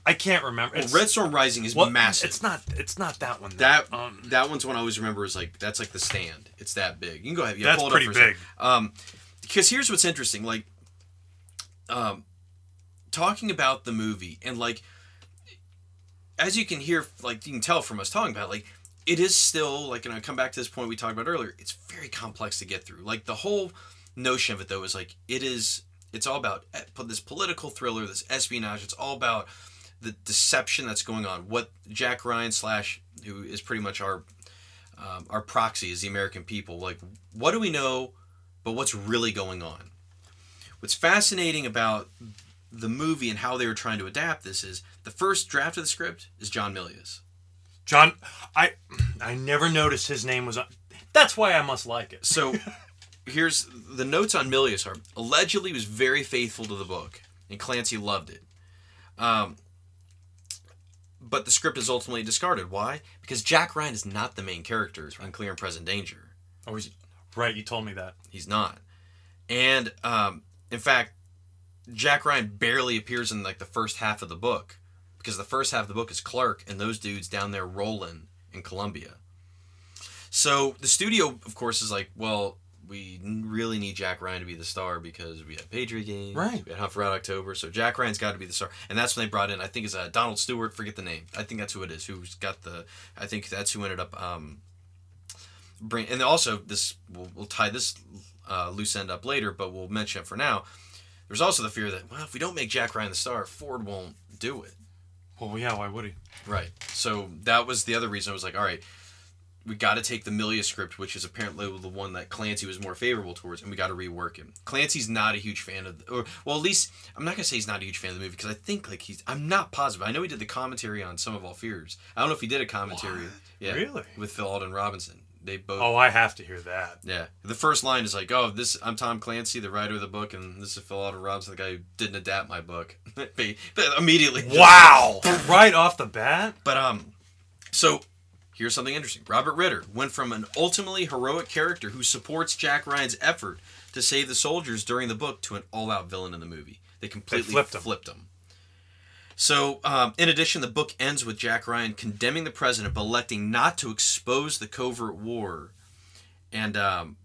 Speaker 2: I can't remember.
Speaker 3: Well, Red Storm Rising is
Speaker 2: well,
Speaker 3: massive.
Speaker 2: It's not. It's not that one. though.
Speaker 3: that
Speaker 2: Um,
Speaker 3: that one's one I always remember is like that's like the stand. It's that big. You can go ahead. Yeah,
Speaker 2: That's pretty
Speaker 3: up for a
Speaker 2: big.
Speaker 3: Um, because here's what's interesting, like, um, talking about the movie and like, as you can hear, like you can tell from us talking about, it, like, it is still like, and I come back to this point we talked about earlier. It's very complex to get through. Like the whole notion of it though is like it is. It's all about eh, this political thriller, this espionage. It's all about the deception that's going on. What Jack Ryan slash who is pretty much our um, our proxy is the American people. Like, what do we know, but what's really going on? What's fascinating about the movie and how they were trying to adapt this is the first draft of the script is John Milius.
Speaker 2: John. I I never noticed his name was on. That's why I must like it.
Speaker 3: So here's the notes on Milius are allegedly was very faithful to the book, and Clancy loved it. Um, but the script is ultimately discarded. Why? Because Jack Ryan is not the main character on Clear and Present Danger.
Speaker 2: Oh, he's, right. You told me that.
Speaker 3: He's not. And um, in fact, Jack Ryan barely appears in like the first half of the book because the first half of the book is Clark and those dudes down there rolling in Colombia. So the studio, of course, is like, well, we really need Jack Ryan to be the star because we had Patriot Games,
Speaker 2: Right.
Speaker 3: We had Hunt for Red October, so Jack Ryan's got to be the star, and that's when they brought in. I think is uh, Donald Stewart. Forget the name. I think that's who it is. Who's got the? I think that's who ended up. Um, bring and also this we'll, we'll tie this uh, loose end up later, but we'll mention it for now. There's also the fear that well, if we don't make Jack Ryan the star, Ford won't do it.
Speaker 2: Well, yeah. Why would he?
Speaker 3: Right. So that was the other reason I was like, all right, we got to take the Milius script, which is apparently the one that Clancy was more favorable towards, and we got to rework him. Clancy's not a huge fan of, or well, at least I'm not gonna say he's not a huge fan of the movie because I think like he's, I'm not positive. I know he did the commentary on Sum of All Fears. I don't know if he did a commentary.
Speaker 2: What?
Speaker 3: Yeah.
Speaker 2: Really?
Speaker 3: With Phil Alden Robinson. They both.
Speaker 2: Oh, I have to hear that.
Speaker 3: Yeah, the first line is like, "Oh, this I'm Tom Clancy, the writer of the book, and this is Phil Alden Robinson, the guy who didn't adapt my book." Immediately,
Speaker 2: Wow! right off the bat.
Speaker 3: But um, so here's something interesting. Robert Ritter went from an ultimately heroic character who supports Jack Ryan's effort to save the soldiers during the book to an all-out villain in the movie. They completely
Speaker 2: flipped him.
Speaker 3: flipped him. So, um, in addition, the book ends with Jack Ryan condemning the president, but electing not to expose the covert war. And um,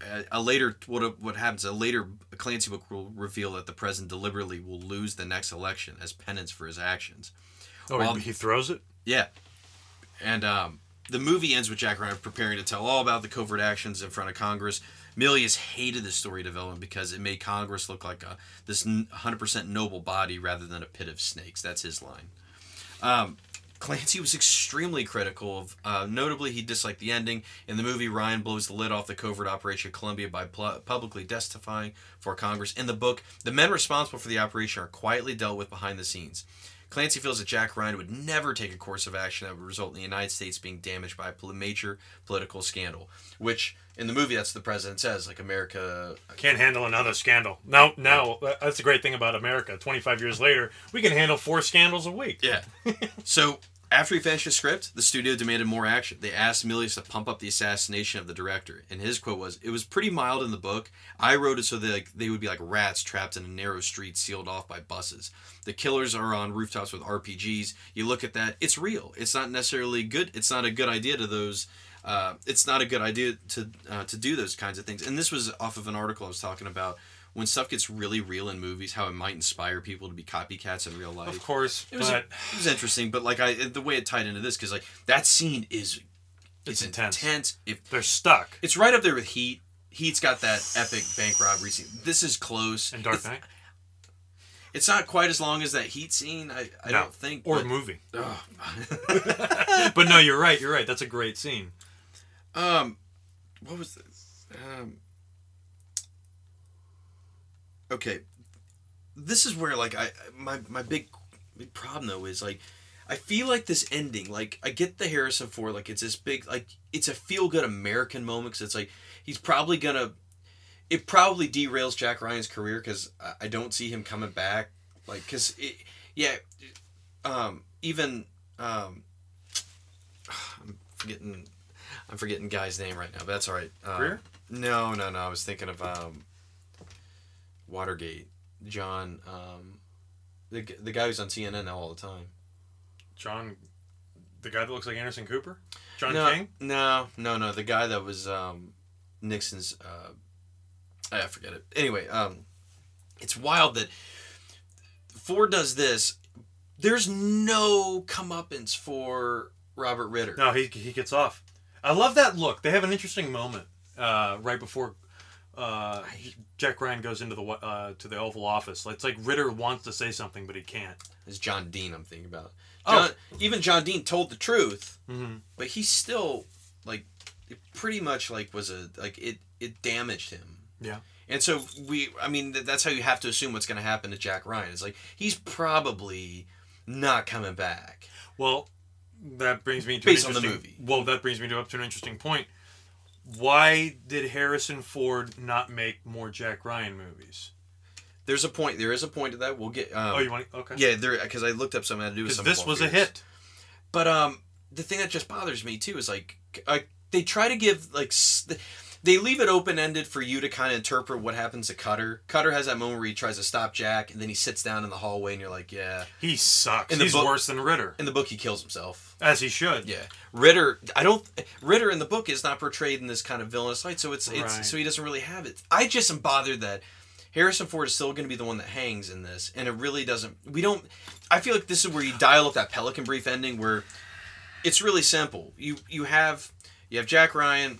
Speaker 3: a, a later, what what happens? A later Clancy book will reveal that the president deliberately will lose the next election as penance for his actions.
Speaker 2: Oh,
Speaker 3: Well-
Speaker 2: he throws it.
Speaker 3: Yeah. And um, the movie ends with Jack Ryan preparing to tell all about the covert actions in front of Congress. Milius hated the story development because it made Congress look like a this 100% noble body rather than a pit of snakes. That's his line. Um, Clancy was extremely critical of, uh, notably, he disliked the ending. In the movie, Ryan blows the lid off the covert operation Colombia by pl- publicly testifying for Congress. In the book, the men responsible for the operation are quietly dealt with behind the scenes. Clancy feels that Jack Ryan would never take a course of action that would result in the United States being damaged by a major political scandal. Which, in the movie, that's what the president says. Like, America.
Speaker 2: Can't handle another scandal. No, no. That's the great thing about America. 25 years later, we can handle four scandals a week.
Speaker 3: Yeah. so, after he finished the script, the studio demanded more action. They asked Milius to pump up the assassination of the director. And his quote was, It was pretty mild in the book. I wrote it so that they would be like rats trapped in a narrow street sealed off by buses. The killers are on rooftops with RPGs. You look at that, it's real. It's not necessarily good. It's not a good idea to those. Uh, it's not a good idea to uh, to do those kinds of things. And this was off of an article I was talking about when stuff gets really real in movies, how it might inspire people to be copycats in real life.
Speaker 2: Of course,
Speaker 3: It was
Speaker 2: but
Speaker 3: it was interesting, but like I the way it tied into this because like that scene is
Speaker 2: It's
Speaker 3: it's,
Speaker 2: intense.
Speaker 3: intense. If
Speaker 2: they're stuck.
Speaker 3: it's right up there with Heat. Heat's got that epic bank robbery scene. This is close.
Speaker 2: And Dark
Speaker 3: it's,
Speaker 2: Knight
Speaker 3: It's not quite as long as that Heat scene. I, I
Speaker 2: No.
Speaker 3: don't think.
Speaker 2: or
Speaker 3: but,
Speaker 2: movie. But no, you're right. You're right. That's a great scene.
Speaker 3: um, what was this? Um. Okay, this is where like I my my big big problem though is like I feel like this ending like I get the Harrison Ford like it's this big like it's a feel good American moment because it's like he's probably gonna it probably derails Jack Ryan's career because I, don't see him coming back like because it, yeah um even um I'm forgetting I'm forgetting guy's name right now but that's all right um,
Speaker 2: Greer?
Speaker 3: no no no I was thinking of um Watergate John um the, the guy who's on CNN now all the time
Speaker 2: John, the guy that looks like Anderson Cooper. John
Speaker 3: no,
Speaker 2: King.
Speaker 3: No, no, no. The guy that was um, Nixon's. Uh, I forget it. Anyway, um, it's wild that Ford does this. There's no comeuppance for Robert Ritter.
Speaker 2: No, he he gets off. I love that look. They have an interesting moment uh, right before uh, Jack Ryan goes into the uh, to the Oval Office. It's like Ritter wants to say something, but he can't.
Speaker 3: It's John Dean. I'm thinking about.
Speaker 2: Oh.
Speaker 3: Even John Dean told the truth,
Speaker 2: Mm-hmm.
Speaker 3: but he still like it pretty much like was a like it it damaged him.
Speaker 2: Yeah.
Speaker 3: And so we, I mean, that's how you have to assume what's going to happen to Jack Ryan. It's like he's probably not coming back.
Speaker 2: Well, that brings me to
Speaker 3: Based on the movie.
Speaker 2: Well, that brings me to up to an interesting point. Why did Harrison Ford not make more Jack Ryan movies?
Speaker 3: There's a point. There is a point to that. We'll get. Um,
Speaker 2: oh, you want? Okay.
Speaker 3: Yeah, there because I looked up something to do with some
Speaker 2: this was a hit.
Speaker 3: But um, the thing that just bothers me too is like, uh, they try to give like, they leave it open ended for you to kind of interpret what happens to Cutter. Cutter has that moment where he tries to stop Jack, and then he sits down in the hallway, and you're like, yeah.
Speaker 2: He sucks. He's
Speaker 3: book-
Speaker 2: worse than Ritter,
Speaker 3: In the book, he kills himself.
Speaker 2: as he should.
Speaker 3: Yeah, Ritter. I don't. Ritter in the book is not portrayed in this kind of villainous light, so it's it's
Speaker 2: Right.
Speaker 3: so he doesn't really have it. I just am bothered that Harrison Ford is still going to be the one that hangs in this, and it really doesn't. We don't. I feel like this is where you dial up that Pelican Brief ending, where it's really simple. You you have you have Jack Ryan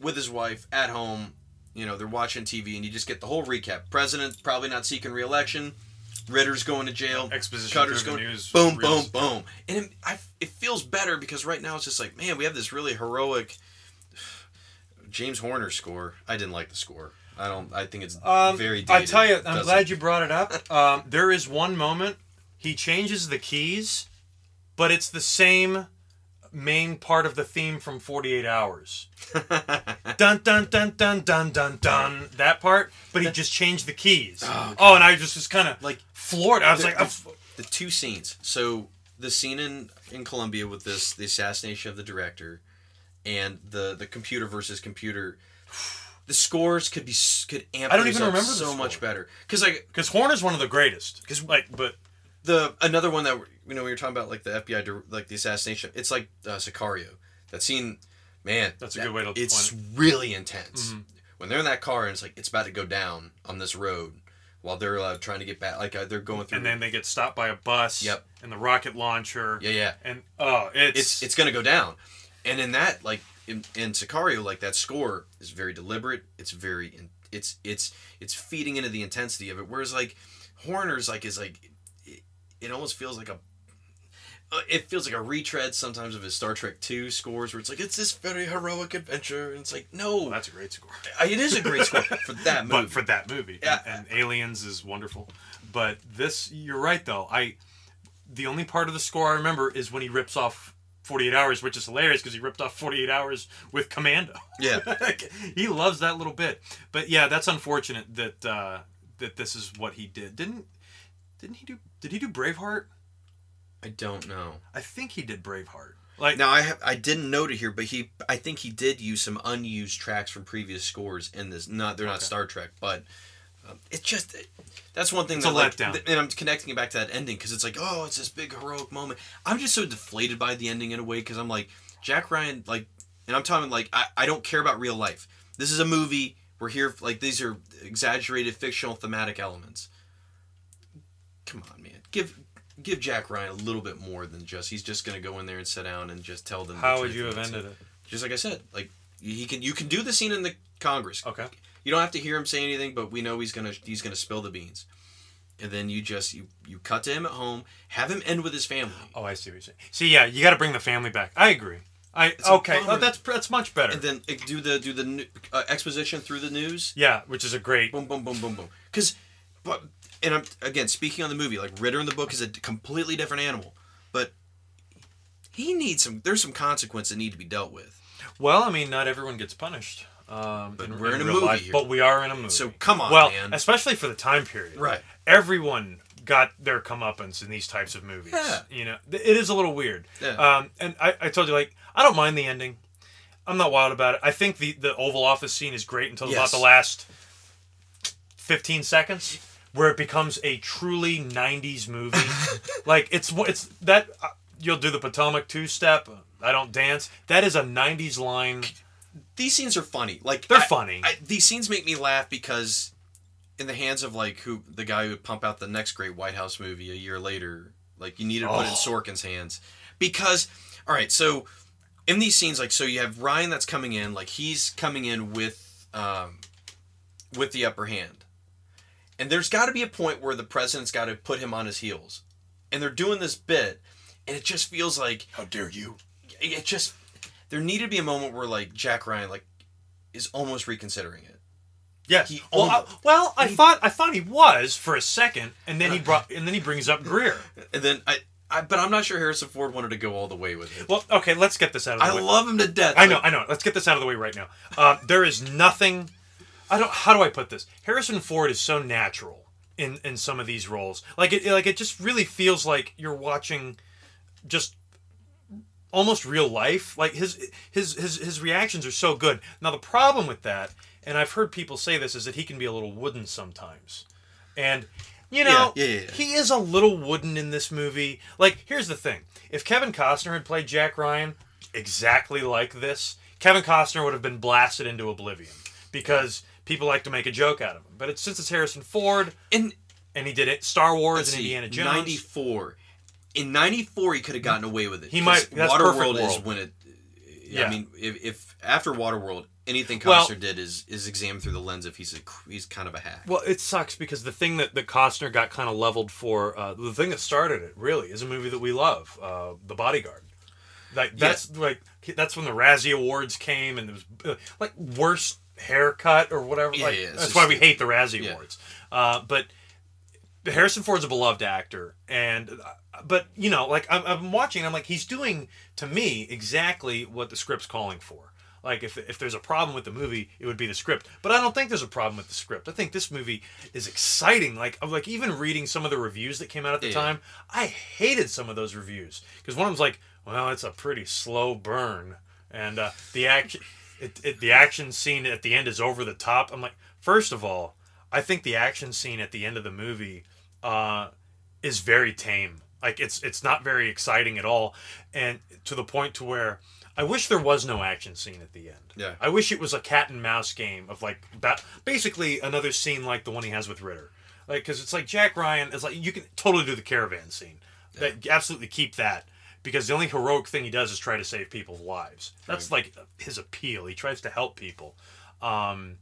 Speaker 3: with his wife at home. You know they're watching TV, and you just get the whole recap. President probably not seeking re-election. Ritter's going to jail.
Speaker 2: Exposition
Speaker 3: Cutter's
Speaker 2: driven
Speaker 3: going
Speaker 2: news.
Speaker 3: boom,
Speaker 2: reels.
Speaker 3: boom, boom, and it, I, it feels better because right now it's just like, man, we have this really heroic James Horner score. I didn't like the score. I don't. I think it's
Speaker 2: Um,
Speaker 3: very. Dated.
Speaker 2: I tell you, I'm
Speaker 3: Doesn't-
Speaker 2: glad you brought it up. Um, there is one moment he changes the keys, but it's the same main part of the theme from 48 Hours. dun dun dun dun dun dun dun. That part, but he just changed the keys. Oh, oh and I just was kind of
Speaker 3: Like,
Speaker 2: floored. I was like,
Speaker 3: the- the two scenes. So the scene in in Colombia with this the assassination of the director, and the the computer versus computer. The scores could be could amp
Speaker 2: I don't even remember
Speaker 3: so much better because like
Speaker 2: because Horner's one of the greatest. Because like, but
Speaker 3: the another one that you know we were talking about like the FBI like the assassination. It's like uh, Sicario. That scene, man.
Speaker 2: That's a
Speaker 3: that-
Speaker 2: good way to look
Speaker 3: It's
Speaker 2: point
Speaker 3: really intense
Speaker 2: Mhm.
Speaker 3: when they're in that car and it's like it's about to go down on this road while they're uh, trying to get back. Like uh, they're going through.
Speaker 2: and then they get stopped by a bus.
Speaker 3: Yep.
Speaker 2: And the rocket launcher.
Speaker 3: yeah, yeah.
Speaker 2: And oh, it's
Speaker 3: It's it's gonna go down, and in that like in, in Sicario like that score is very deliberate. It's very in, it's it's it's feeding into the intensity of it. Whereas like Horner's like is like it, it almost feels like a it feels like a retread sometimes of his Star Trek Two scores, where it's like it's this very heroic adventure, and it's like no,
Speaker 2: well, that's a great score.
Speaker 3: Uh, it is a great score for that movie.
Speaker 2: but for that movie.
Speaker 3: Yeah.
Speaker 2: And, and Aliens is wonderful. But this, you're right though. I, the only part of the score I remember is when he rips off 48 Hours, which is hilarious because he ripped off 48 Hours with Commando.
Speaker 3: yeah,
Speaker 2: he loves that little bit. But yeah, that's unfortunate that uh, that this is what he did. Didn't didn't he do? Did he do Braveheart?
Speaker 3: I don't know.
Speaker 2: I think he did Braveheart. Like
Speaker 3: Now I have, I didn't note it here, but he I think he did use some unused tracks from previous scores in this. Not they're not Star Trek, but um, it's just that's one thing
Speaker 2: It's
Speaker 3: that
Speaker 2: a
Speaker 3: like,
Speaker 2: letdown.
Speaker 3: th- and I'm connecting it back to that ending because it's like oh it's this big heroic moment. I'm just so deflated by the ending in a way because I'm like Jack Ryan like, and I'm talking like I, I don't care about real life. This is a movie. We're here like these are exaggerated fictional thematic elements. Come on, man. Give give Jack Ryan a little bit more than just he's just gonna go in there and sit down and just tell them. the
Speaker 2: how would
Speaker 3: truth
Speaker 2: you have ended it?
Speaker 3: Just like I said, like he can you can do the scene in the Congress.
Speaker 2: Okay.
Speaker 3: You don't have to hear him say anything, but we know he's gonna he's gonna spill the beans. And then you just you you cut to him at home, have him end with his family.
Speaker 2: Oh, I see what you're saying. See, yeah, you got to bring the family back. I agree. I
Speaker 3: a
Speaker 2: okay. Oh, that's that's much better.
Speaker 3: And then uh, do the do the uh, exposition through the news.
Speaker 2: yeah, which is a great.
Speaker 3: Boom, boom, boom, boom, boom. Because, but and I'm again speaking on the movie. Like Ritter in the book is a completely different animal, but he needs some. There's some consequence that need to be dealt with.
Speaker 2: Well, I mean, not everyone gets punished. Um,
Speaker 3: But
Speaker 2: in,
Speaker 3: we're in a movie
Speaker 2: life, but we are in a movie.
Speaker 3: So come on,
Speaker 2: well,
Speaker 3: man.
Speaker 2: especially for the time period.
Speaker 3: Right.
Speaker 2: Everyone got their comeuppance in these types of movies.
Speaker 3: Yeah.
Speaker 2: You know, it is a little weird.
Speaker 3: Yeah.
Speaker 2: Um, and I, I told you, like, I don't mind the ending. I'm not wild about it. I think the, the Oval Office scene is great until about the last 15 seconds, where it becomes a truly 90s movie. like, it's it's that. Uh, you'll do the Potomac two step. I don't dance. That is a 90s line.
Speaker 3: these scenes are funny. Like
Speaker 2: They're
Speaker 3: I-
Speaker 2: funny.
Speaker 3: I, these scenes make me laugh because, in the hands of like who the guy who would pump out the next great White House movie a year later, like you need to put it in
Speaker 2: Oh.
Speaker 3: Sorkin's hands because, all right, so in these scenes, like so you have Ryan that's coming in, like he's coming in with, um, with the upper hand, and there's got to be a point where the president's got to put him on his heels, and they're doing this bit, and it just feels like
Speaker 4: How dare you?
Speaker 3: it just there needed to be a moment where like Jack Ryan like is almost reconsidering it.
Speaker 2: Yes.
Speaker 3: He
Speaker 2: well, I, well, I
Speaker 3: he-
Speaker 2: thought I thought he was for a second, and then he brought and then he brings up Greer.
Speaker 3: And then I, I but I'm not sure Harrison Ford wanted to go all the way with it.
Speaker 2: Well, okay, let's get this out of the
Speaker 3: I
Speaker 2: way.
Speaker 3: love him to death.
Speaker 2: I know, I know. Let's get this out of the way right now. Uh, there is nothing. I don't. How do I put this? Harrison Ford is so natural in in some of these roles. Like it, like it just really feels like you're watching, just almost real life. Like his his his his reactions are so good. Now the problem with that, and I've heard people say this, is that he can be a little wooden sometimes, and. You know,
Speaker 3: Yeah, yeah, yeah,
Speaker 2: he is a little wooden in this movie. Like, here's the thing: if Kevin Costner had played Jack Ryan exactly like this, Kevin Costner would have been blasted into oblivion because people like to make a joke out of him. But it's since it's Harrison Ford
Speaker 3: And
Speaker 2: and he did it Star Wars and
Speaker 3: see,
Speaker 2: Indiana Jones.
Speaker 3: 94. In 94 he could have gotten away with it.
Speaker 2: He might- that's
Speaker 3: Waterworld is when it
Speaker 2: Yeah.
Speaker 3: I mean if, if after Waterworld anything Costner
Speaker 2: Well-
Speaker 3: did is is examined through the lens of he's a he's kind of a hack.
Speaker 2: Well, it sucks because the thing that, that Costner got kind of leveled for, uh, the thing that started it really is a movie that we love, uh, The Bodyguard. Like that's like that's when the Razzie Awards came and it was uh, like worst haircut or whatever.
Speaker 3: Yeah,
Speaker 2: like,
Speaker 3: yeah,
Speaker 2: that's why we
Speaker 3: stupid.
Speaker 2: hate the Razzie
Speaker 3: Yeah.
Speaker 2: Awards. Uh, but Harrison Ford's a beloved actor, and but you know, like I'm, I'm watching, I'm like he's doing to me exactly what the script's calling for. Like if if there's a problem with the movie, it would be the script. But I don't think there's a problem with the script. I think this movie is exciting. Like like even reading some of the reviews that came out at the
Speaker 3: Yeah.
Speaker 2: time, I hated some of those reviews because one of them's like, well, it's a pretty slow burn, and uh, the action, it, it, the action scene at the end is over the top. I'm like, first of all, I think the action scene at the end of the movie uh, is very tame. Like it's it's not very exciting at all, and to the point to where I wish there was no action scene at the end.
Speaker 3: Yeah.
Speaker 2: I wish it was a cat and mouse game of like ba- basically another scene like the one he has with Ritter. Like because it's like Jack Ryan is like you can totally do the caravan scene. That absolutely keep that because the only heroic thing he does is try to save people's lives. That's like his appeal. He tries to help people. Um,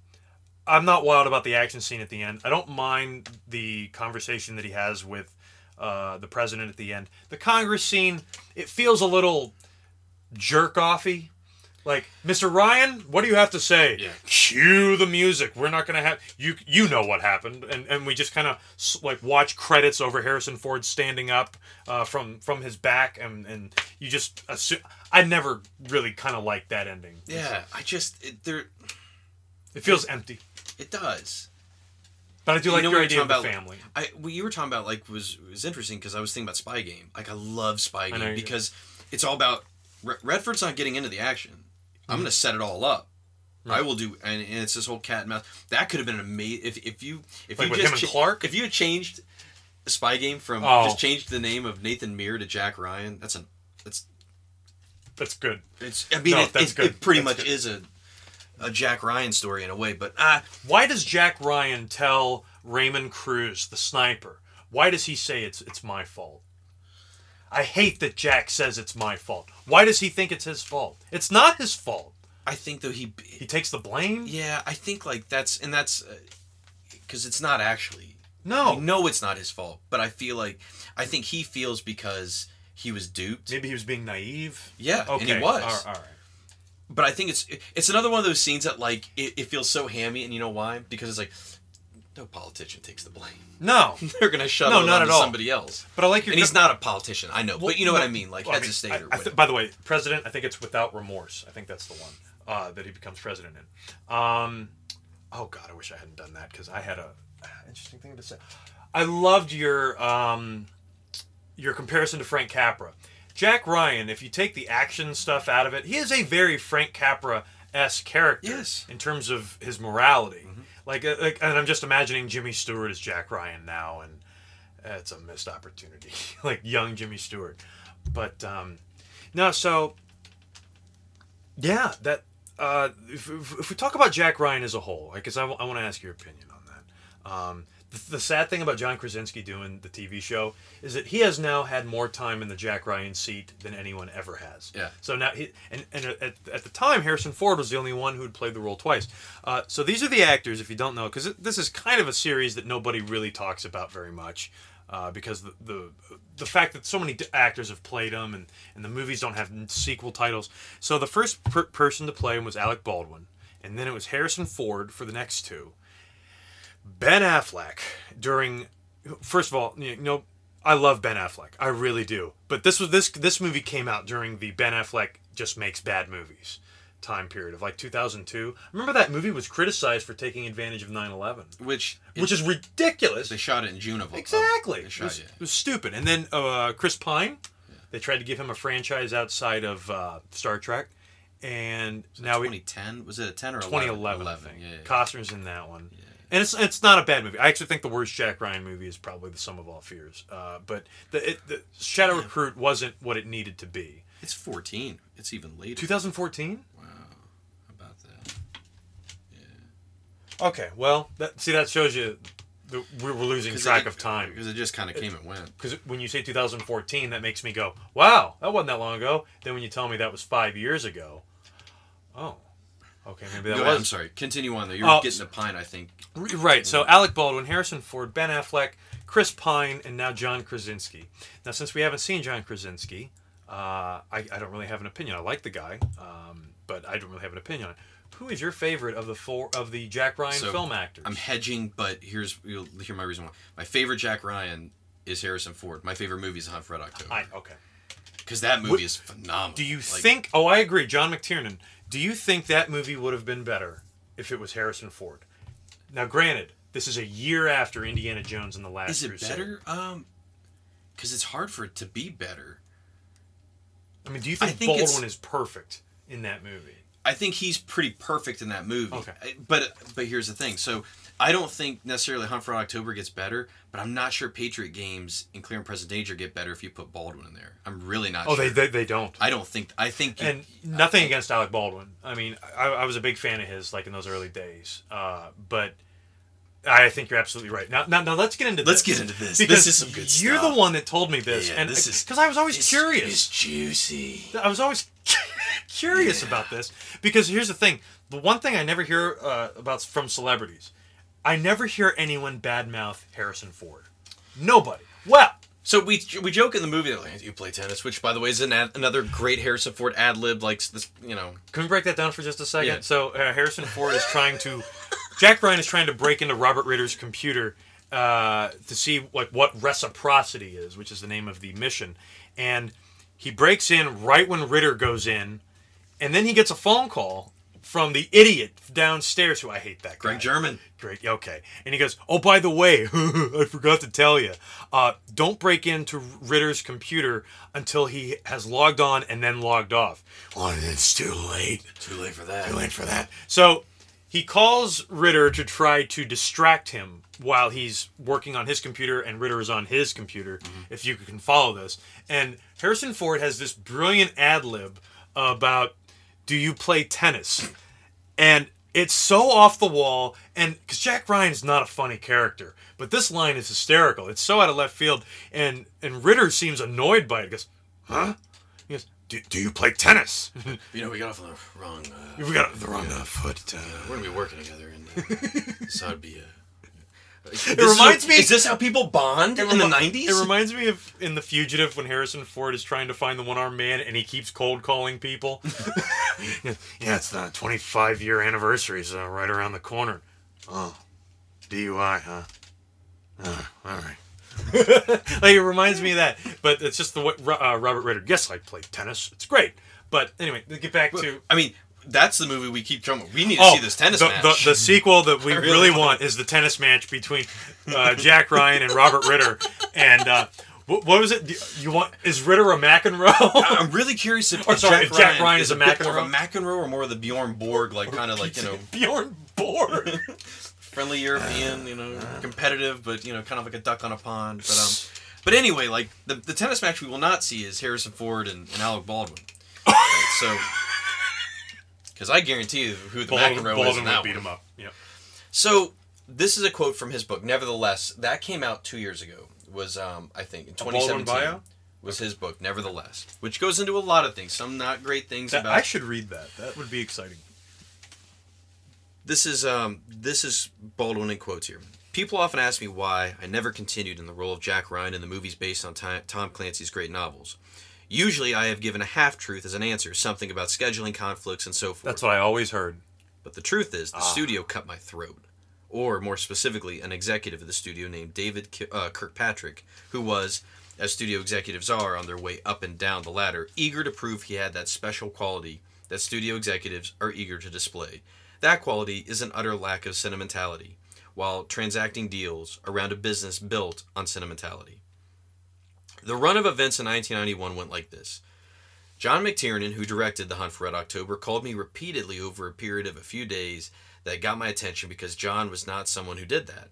Speaker 2: I'm not wild about the action scene at the end. I don't mind the conversation that he has with uh, the president at the end. The Congress scene, it feels a little jerk offy. Like, Mr. Ryan, what do you have to say?
Speaker 3: Yeah.
Speaker 2: Cue the music. We're not gonna have you. You know what happened, and and we just kind of like watch credits over Harrison Ford standing up uh, from from his back, and and you just assume. I never really kind of liked that ending.
Speaker 3: Yeah, I just it, there
Speaker 2: It feels empty,
Speaker 3: it does.
Speaker 2: but I do
Speaker 3: You
Speaker 2: like your idea of the family.
Speaker 3: I what you were talking about like was was interesting because I was thinking about Spy Game. Like I love Spy Game because it's all about Redford's not getting into the action. I'm gonna set it all up. I
Speaker 2: Mm-hmm.
Speaker 3: Will do, and, and it's this whole cat and mouse. That could have been amazing if if you if
Speaker 2: Like
Speaker 3: you just
Speaker 2: him and
Speaker 3: cha-
Speaker 2: Clark?
Speaker 3: If you had changed Spy Game from
Speaker 2: Oh.
Speaker 3: just changed the name of Nathan Muir to Jack Ryan. That's a that's
Speaker 2: That's good.
Speaker 3: it's. I mean,
Speaker 2: No,
Speaker 3: it,
Speaker 2: that's
Speaker 3: it,
Speaker 2: good.
Speaker 3: it pretty
Speaker 2: That's
Speaker 3: much
Speaker 2: good.
Speaker 3: is a a Jack Ryan story in a way, but ah,
Speaker 2: Why does Jack Ryan tell Raymond Cruz, the sniper, why does he say it's it's my fault? I hate that Jack says it's my fault. Why does he think it's his fault? It's not his fault.
Speaker 3: I think though he
Speaker 2: He takes the blame?
Speaker 3: Yeah, I think like that's and that's uh, because it's not actually.
Speaker 2: No.
Speaker 3: Know it's not his fault, but I feel like I think he feels because he was duped.
Speaker 2: Maybe he was being naive.
Speaker 3: Yeah, and
Speaker 2: Okay.
Speaker 3: he was.
Speaker 2: All right. all right.
Speaker 3: But I think it's it's another one of those scenes that like it, it feels so hammy, and you know why? Because it's like no politician takes the blame.
Speaker 2: No.
Speaker 3: They're gonna shut
Speaker 2: No,
Speaker 3: it
Speaker 2: not
Speaker 3: on
Speaker 2: at all.
Speaker 3: somebody else.
Speaker 2: But I like your
Speaker 3: And he's not a politician, I know,
Speaker 2: Well,
Speaker 3: but you know what. I mean, like
Speaker 2: Well, I
Speaker 3: heads
Speaker 2: mean,
Speaker 3: of state
Speaker 2: I-
Speaker 3: or
Speaker 2: I th- by the way, president. I think it's without remorse. I think that's the one uh, that he becomes president in. Um, oh God, I wish I hadn't done that because I had a uh, interesting thing to say. I loved your um, your comparison to Frank Capra. Jack Ryan, if you take the action stuff out of it, he is a very Frank Capra esque character
Speaker 3: Yes.
Speaker 2: in terms of his morality. Like, uh, like, and I'm just imagining Jimmy Stewart as Jack Ryan now, and it's a missed opportunity. like young Jimmy Stewart. But um, no, so yeah, that uh, if, if, we talk about Jack Ryan as a whole, because I, want to ask your opinion on that. Um, the, sad thing about John Krasinski doing the TV show is that he has now had more time in the Jack Ryan seat than anyone ever has.
Speaker 3: Yeah.
Speaker 2: So now he and, and at, at the time Harrison Ford was the only one who had played the role twice. Uh, so these are the actors, if you don't know, because this is kind of a series that nobody really talks about very much. Uh, because the, the the fact that so many d- actors have played them and, and the movies don't have sequel titles. So the first per- person to play him was Alec Baldwin, and then it was Harrison Ford for the next two. Ben Affleck during first of all, you know, I love Ben Affleck. I really do. But this was this this movie came out during the Ben Affleck just makes bad movies time period of like 2002. Remember that movie was criticized for taking advantage of 9/11,
Speaker 3: which
Speaker 2: which is ridiculous.
Speaker 3: they shot it in June of of-
Speaker 2: Exactly.
Speaker 3: They
Speaker 2: It was,
Speaker 3: it.
Speaker 2: it was stupid. And then uh, Chris Pine, they tried to give him a franchise outside of uh, Star Trek, and now we
Speaker 3: 2010 was it a 10 or 11?
Speaker 2: 2011,
Speaker 3: 11,
Speaker 2: I think.
Speaker 3: Yeah, yeah.
Speaker 2: Costner's in that one. And it's it's not a bad movie. I actually think the worst Jack Ryan movie is probably The Sum of All Fears. Uh, but the, it, the Shadow Recruit wasn't what it needed to be.
Speaker 3: It's 14. It's even later.
Speaker 2: 2014.
Speaker 3: Wow, how about that?
Speaker 2: Okay, well, that, see that shows you the, we're, we're losing track
Speaker 3: it-
Speaker 2: of time.
Speaker 3: because it just kind of came and went.
Speaker 2: Because when you say 2014, that makes me go, "Wow, that wasn't that long ago." Then when you tell me that was five years ago, oh, okay, maybe that
Speaker 3: ahead,
Speaker 2: was
Speaker 3: I'm sorry. Continue on though. You were
Speaker 2: Oh,
Speaker 3: getting to Pine, I think.
Speaker 2: Right. So Alec Baldwin, Harrison Ford, Ben Affleck, Chris Pine, and now John Krasinski. Now, since we haven't seen John Krasinski, uh, I, I don't really have an opinion. I like the guy, um, but I don't really have an opinion on it. who is your favorite of the four of the Jack Ryan
Speaker 3: So,
Speaker 2: film actors?
Speaker 3: I'm hedging, but here's you'll hear my reason why. My favorite Jack Ryan is Harrison Ford. My favorite movie is Hunt for Red October
Speaker 2: I, okay.
Speaker 3: because that movie
Speaker 2: What-
Speaker 3: is phenomenal.
Speaker 2: Do you
Speaker 3: Like,
Speaker 2: think? Oh, I agree. John McTiernan. Do you think that movie would have been better if it was Harrison Ford? Now, granted, this is a year after Indiana Jones and the Last
Speaker 3: is it
Speaker 2: Crusade.
Speaker 3: better? Um, because it's hard for it to be better.
Speaker 2: I mean, do you
Speaker 3: I
Speaker 2: think,
Speaker 3: think
Speaker 2: Baldwin is perfect in that movie?
Speaker 3: I think he's pretty perfect in that movie.
Speaker 2: Okay.
Speaker 3: But but here's the thing. So I don't think necessarily Hunt for October gets better, but I'm not sure Patriot Games and Clear and Present Danger get better if you put Baldwin in there. I'm really not
Speaker 2: Oh,
Speaker 3: sure.
Speaker 2: they, they they don't.
Speaker 3: I don't think. I think. You,
Speaker 2: And nothing against Alec Baldwin. I mean, I, I was a big fan of his, like in those early days. Uh, but I think you're absolutely right. Now, now, now let's get into this.
Speaker 3: Let's get into this.
Speaker 2: Because
Speaker 3: This is some good stuff.
Speaker 2: You're
Speaker 3: stuff.
Speaker 2: the one that told me this,
Speaker 3: Yeah,
Speaker 2: and
Speaker 3: this is-
Speaker 2: because I was always curious.
Speaker 3: It's juicy.
Speaker 2: I was always curious about this because here's the thing: the one thing I never hear uh, about from celebrities, I never hear anyone badmouth Harrison Ford. Nobody. Well,
Speaker 3: So we we joke in the movie that like, you play tennis, which by the way is an ad, another great Harrison Ford ad lib. Like this, you know,
Speaker 2: can we break that down for just a second?
Speaker 3: Yeah.
Speaker 2: So uh, Harrison Ford is trying to, Jack Ryan is trying to break into Robert Ritter's computer uh, to see like what reciprocity is, which is the name of the mission, and he breaks in right when Ritter goes in, and then he gets a phone call from the idiot downstairs who I hate that guy.
Speaker 3: Greg German.
Speaker 2: Great. Okay. And he goes, "Oh, by the way, I forgot to tell you. Uh, don't break into Ritter's computer until he has logged on and then logged off."
Speaker 4: Well, it's too late.
Speaker 3: Too late for that.
Speaker 4: Too late for that.
Speaker 2: So he calls Ritter to try to distract him while he's working on his computer and Ritter is on his computer, if you can follow this. And Harrison Ford has this brilliant ad lib about do you play tennis? And it's so off the wall, and because Jack Ryan is not a funny character, but this line is hysterical. It's so out of left field, and and Ritter seems annoyed by it. He goes,
Speaker 4: Huh?
Speaker 2: he goes,
Speaker 4: Do, do you play tennis?
Speaker 3: You know, we got off on the wrong. Uh,
Speaker 4: we got the wrong uh, foot. Uh,
Speaker 3: we're gonna be working together, and uh, so it'd be. Uh,
Speaker 2: It reminds me-
Speaker 3: Is this how people bond in the nineties?
Speaker 2: It reminds me of in The Fugitive when Harrison Ford is trying to find the one armed man and he keeps cold calling people.
Speaker 4: yeah, it's the 25 year anniversary, so right around the corner. Oh, DUI, huh? Uh, all right.
Speaker 2: like it reminds me of that, but it's just the way uh, Robert Ritter. Yes, I played tennis. It's great. But anyway, get back to
Speaker 3: I mean, that's the movie we keep jumping. We need to
Speaker 2: oh,
Speaker 3: see this tennis
Speaker 2: the,
Speaker 3: match.
Speaker 2: The, the sequel that we really,
Speaker 3: really
Speaker 2: want is the tennis match between uh, Jack Ryan and Robert Ritter. And uh, what, what was it? You want is Ritter a McEnroe?
Speaker 3: I'm really curious if,
Speaker 2: Or sorry,
Speaker 3: Jack, Ryan,
Speaker 2: Ryan
Speaker 3: is
Speaker 2: is
Speaker 3: a
Speaker 2: a
Speaker 3: bit more of a
Speaker 2: McEnroe?
Speaker 3: McEnroe or more of the Bjorn Borg, like kind of like you know
Speaker 2: Bjorn Borg.
Speaker 3: friendly European, you know, competitive, but you know, kind of like a duck on a pond. But um, but anyway, like the, the tennis match we will not see is Harrison Ford and, and Alec Baldwin. Right, so, because I guarantee you who the
Speaker 2: Baldwin,
Speaker 3: McEnroe is
Speaker 2: Baldwin
Speaker 3: in
Speaker 2: would
Speaker 3: that
Speaker 2: beat
Speaker 3: one.
Speaker 2: him up. Yeah.
Speaker 3: So this is a quote from his book. Nevertheless, that came out two years ago. Was um, I think in
Speaker 2: Baldwin
Speaker 3: 2017
Speaker 2: bio?
Speaker 3: was his book. Nevertheless, which goes into a lot of things. Some not great things
Speaker 2: That-
Speaker 3: about.
Speaker 2: I should read that. That would be exciting.
Speaker 3: This is um this is Baldwin in quotes here. People often ask me why I never continued in the role of Jack Ryan in the movies based on Ti- Tom Clancy's great novels. Usually, I have given a half truth as an answer, something about scheduling conflicts and so forth.
Speaker 2: That's what I always heard.
Speaker 3: But the truth is, the studio cut my throat. Or, more specifically, an executive of the studio named David Ki- uh, Kirkpatrick, who was, as studio executives are on their way up and down the ladder, eager to prove he had that special quality that studio executives are eager to display. That quality is an utter lack of sentimentality, while transacting deals around a business built on sentimentality. The run of events in 1991 went like this. John McTiernan, who directed The Hunt for Red October, called me repeatedly over a period of a few days that got my attention because John was not someone who did that.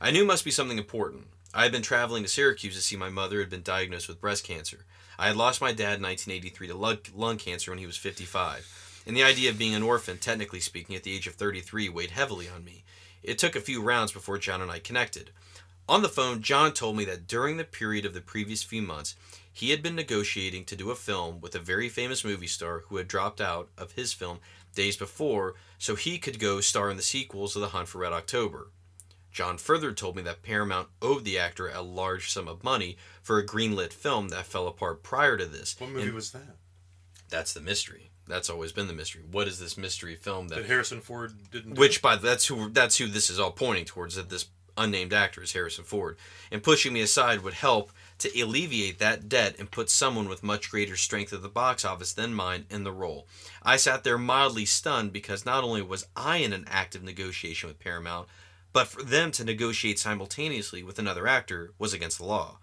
Speaker 3: I knew must be something important. I had been traveling to Syracuse to see my mother who had been diagnosed with breast cancer. I had lost my dad in 1983 to lung cancer when he was 55, and the idea of being an orphan, technically speaking, at the age of 33 weighed heavily on me. It took a few rounds before John and I connected. On the phone, John told me that during the period of the previous few months, he had been negotiating to do a film with a very famous movie star who had dropped out of his film days before so he could go star in the sequels of The Hunt for Red October. John further told me that Paramount owed the actor a large sum of money for a greenlit film that fell apart prior to this.
Speaker 2: What movie
Speaker 3: and
Speaker 2: was that?
Speaker 3: That's the mystery. That's always been the mystery. What is this mystery film that
Speaker 2: That Harrison Ford didn't. do?
Speaker 3: which by that's who that's who this is all pointing towards that this unnamed actor is Harrison Ford and pushing me aside would help to alleviate that debt and put someone with much greater strength at the box office than mine in the role. I sat there mildly stunned because not only was I in an active negotiation with Paramount, but for them to negotiate simultaneously with another actor was against the law.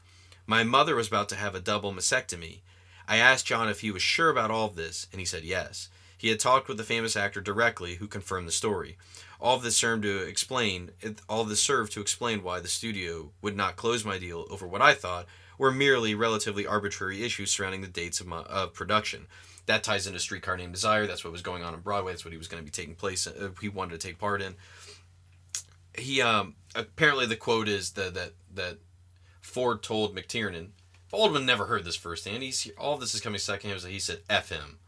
Speaker 3: My mother was about to have a double mastectomy. I asked John if he was sure about all of this, and he said yes. He had talked with the famous actor directly, who confirmed the story. All of this served to explain. All this served to explain why the studio would not close my deal over what I thought were merely relatively arbitrary issues surrounding the dates of, my, of production. That ties into Streetcar Named Desire. That's what was going on on Broadway. That's what he was going to be taking place. Uh, he wanted to take part in. He um apparently the quote is that that that Ford told McTiernan. Baldwin never heard this firsthand. He's all this is coming secondhand. He said "f him"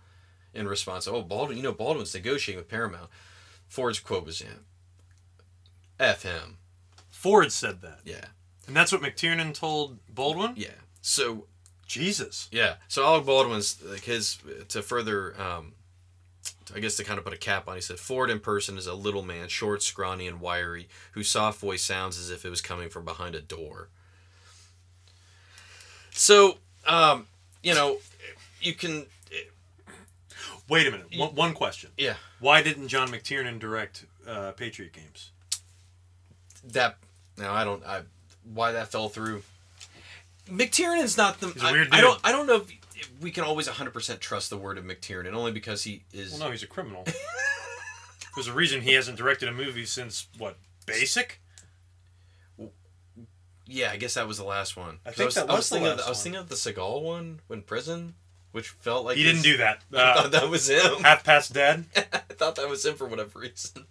Speaker 3: in response. Oh, Baldwin, you know Baldwin's negotiating with Paramount. Ford's quote was, "Yeah, f him."
Speaker 2: Ford said that,
Speaker 3: Yeah,
Speaker 2: and that's what McTiernan told Baldwin.
Speaker 3: yeah. So
Speaker 2: Jesus.
Speaker 3: Yeah. So Alec Baldwin's like his to further, um, I guess to kind of put a cap on. He said Ford in person is a little man, short, scrawny, and wiry, whose soft voice sounds as if it was coming from behind a door. So, um, you know, you can,
Speaker 2: Wait a minute. One, one question.
Speaker 3: yeah,
Speaker 2: Why didn't John McTiernan direct uh, Patriot Games?
Speaker 3: that. Now I don't. I why that fell through. McTiernan's not the.
Speaker 2: He's a
Speaker 3: I-
Speaker 2: weird
Speaker 3: I,
Speaker 2: dude.
Speaker 3: don't. I don't know if if we can always 100% trust the word of McTiernan, only because he is.
Speaker 2: Well, no, he's a criminal. There's a reason he hasn't directed a movie since what? Basic.
Speaker 3: Yeah, I guess that was the last one.
Speaker 2: I
Speaker 3: 'Cause
Speaker 2: think
Speaker 3: was,
Speaker 2: that
Speaker 3: I
Speaker 2: was the
Speaker 3: thinking of
Speaker 2: last
Speaker 3: I was
Speaker 2: one.
Speaker 3: thinking of the Seagal one when prison, which felt like
Speaker 2: He didn't do that.
Speaker 3: I
Speaker 2: Uh,
Speaker 3: thought that was him.
Speaker 2: half past dead.
Speaker 3: I thought that was him for whatever reason.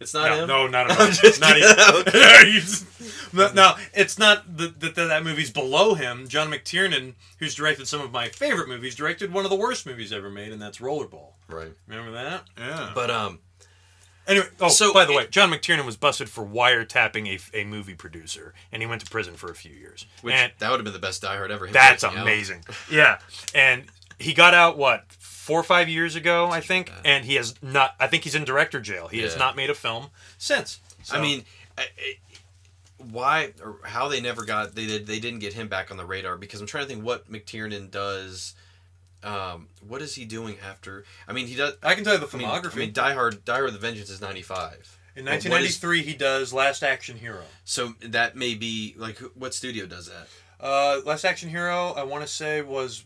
Speaker 3: It's not
Speaker 2: no,
Speaker 3: him.
Speaker 2: no, not at
Speaker 3: I'm just
Speaker 2: not even. No, it's not that that that movie's below him. John McTiernan, who's directed some of my favorite movies, directed one of the worst movies ever made, and that's Rollerball.
Speaker 3: Right.
Speaker 2: Remember that? Yeah.
Speaker 3: But um,
Speaker 2: Anyway, oh,
Speaker 3: So-
Speaker 2: by the way, John McTiernan was busted for wiretapping a, a movie producer, and he went to prison for a few years.
Speaker 3: which
Speaker 2: and
Speaker 3: that would have been the best Die Hard ever.
Speaker 2: that's amazing. Yeah, and he got out what four or five years ago, I think, and he has not. I think he's in director jail. He has not made a film since.
Speaker 3: I
Speaker 2: So-
Speaker 3: mean, I, I, why or how they never got they they didn't get him back on the radar because I'm trying to think what McTiernan does. Um, what is he doing after? I mean, he does.
Speaker 2: I can tell you the filmography.
Speaker 3: I mean, Die Hard, Die Hard: The Vengeance is '95.
Speaker 2: in
Speaker 3: But what is-
Speaker 2: 1993, he does Last Action Hero.
Speaker 3: So that may be like what studio does that?
Speaker 2: Uh, Last Action Hero, I want to say was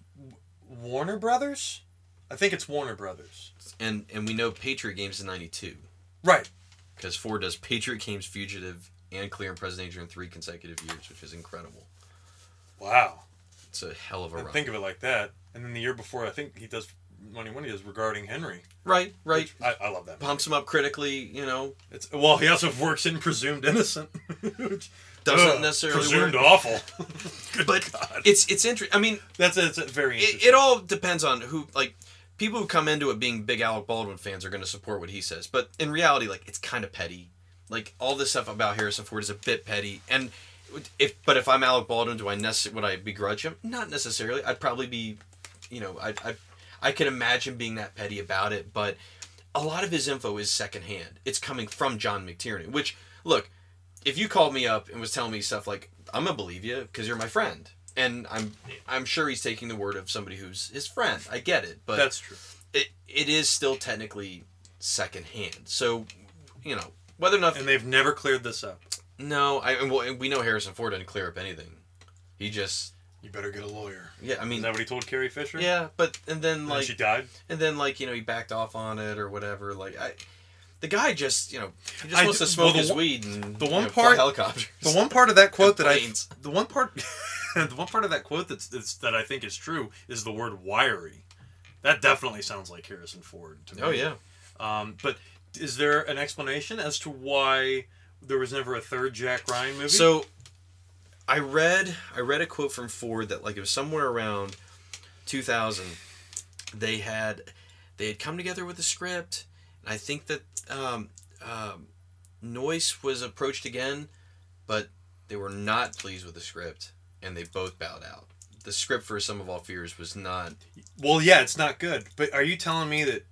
Speaker 2: Warner Brothers. I think it's Warner Brothers.
Speaker 3: And and we know Patriot Games is '92
Speaker 2: Right.
Speaker 3: because Ford does Patriot Games, Fugitive, and Clear and Present Danger in three consecutive years, which is incredible.
Speaker 2: Wow.
Speaker 3: It's a hell of a run.
Speaker 2: think of it like that. And then the year before, I think he does Money Money does regarding Henry.
Speaker 3: right, right.
Speaker 2: I, I love that. Movie.
Speaker 3: Pumps him up critically, you know.
Speaker 2: It's well, he also works in Presumed Innocent. which,
Speaker 3: Doesn't
Speaker 2: ugh,
Speaker 3: necessarily
Speaker 2: presumed
Speaker 3: work.
Speaker 2: awful. Good
Speaker 3: But
Speaker 2: God.
Speaker 3: it's it's interesting. I mean,
Speaker 2: that's it's very
Speaker 3: it, it all depends on who like people who come into it being big Alec Baldwin fans are going to support what he says. But in reality, like it's kind of petty. Like all this stuff about Harrison Ford is a bit petty. And if but if I'm Alec Baldwin, do I necess- would I begrudge him? Not necessarily. I'd probably be, you know, I I I can imagine being that petty about it. But a lot of his info is secondhand. It's coming from John McTiernan. Which look, if you called me up and was telling me stuff like I'm gonna believe you because you're my friend, and I'm I'm sure he's taking the word of somebody who's his friend. I get it, but
Speaker 2: that's true.
Speaker 3: it, it is still technically secondhand. So, you know, whether or not
Speaker 2: And they've never cleared this up.
Speaker 3: no, I and well, we know Harrison Ford didn't clear up anything. He just
Speaker 2: You better get a lawyer.
Speaker 3: yeah, I
Speaker 2: Is
Speaker 3: mean
Speaker 2: that what he told Carrie Fisher?
Speaker 3: yeah, but and then
Speaker 2: And
Speaker 3: like
Speaker 2: she died.
Speaker 3: and then like you know he backed off on it or whatever. Like I. The guy just, you know, he just
Speaker 2: I
Speaker 3: wants
Speaker 2: d-
Speaker 3: to smoke
Speaker 2: well, the
Speaker 3: his
Speaker 2: one-
Speaker 3: weed and
Speaker 2: the
Speaker 3: you
Speaker 2: one
Speaker 3: know, fly
Speaker 2: part-
Speaker 3: helicopters.
Speaker 2: The one part of that quote that I,
Speaker 3: Planes.
Speaker 2: the one part, the one part of that quote that's, that's that I think is true is the word wiry. That definitely sounds like Harrison Ford to me.
Speaker 3: Oh yeah,
Speaker 2: Um, but is there an explanation as to why there was never a third Jack Ryan movie?
Speaker 3: So I read I read a quote from Ford that like it was somewhere around 2000 they had they had come together with a script and I think that um, um, Noyce was approached again but they were not pleased with the script and they both bowed out. the script for Sum of All Fears was not.
Speaker 2: Well, yeah, it's not good. But are you telling me that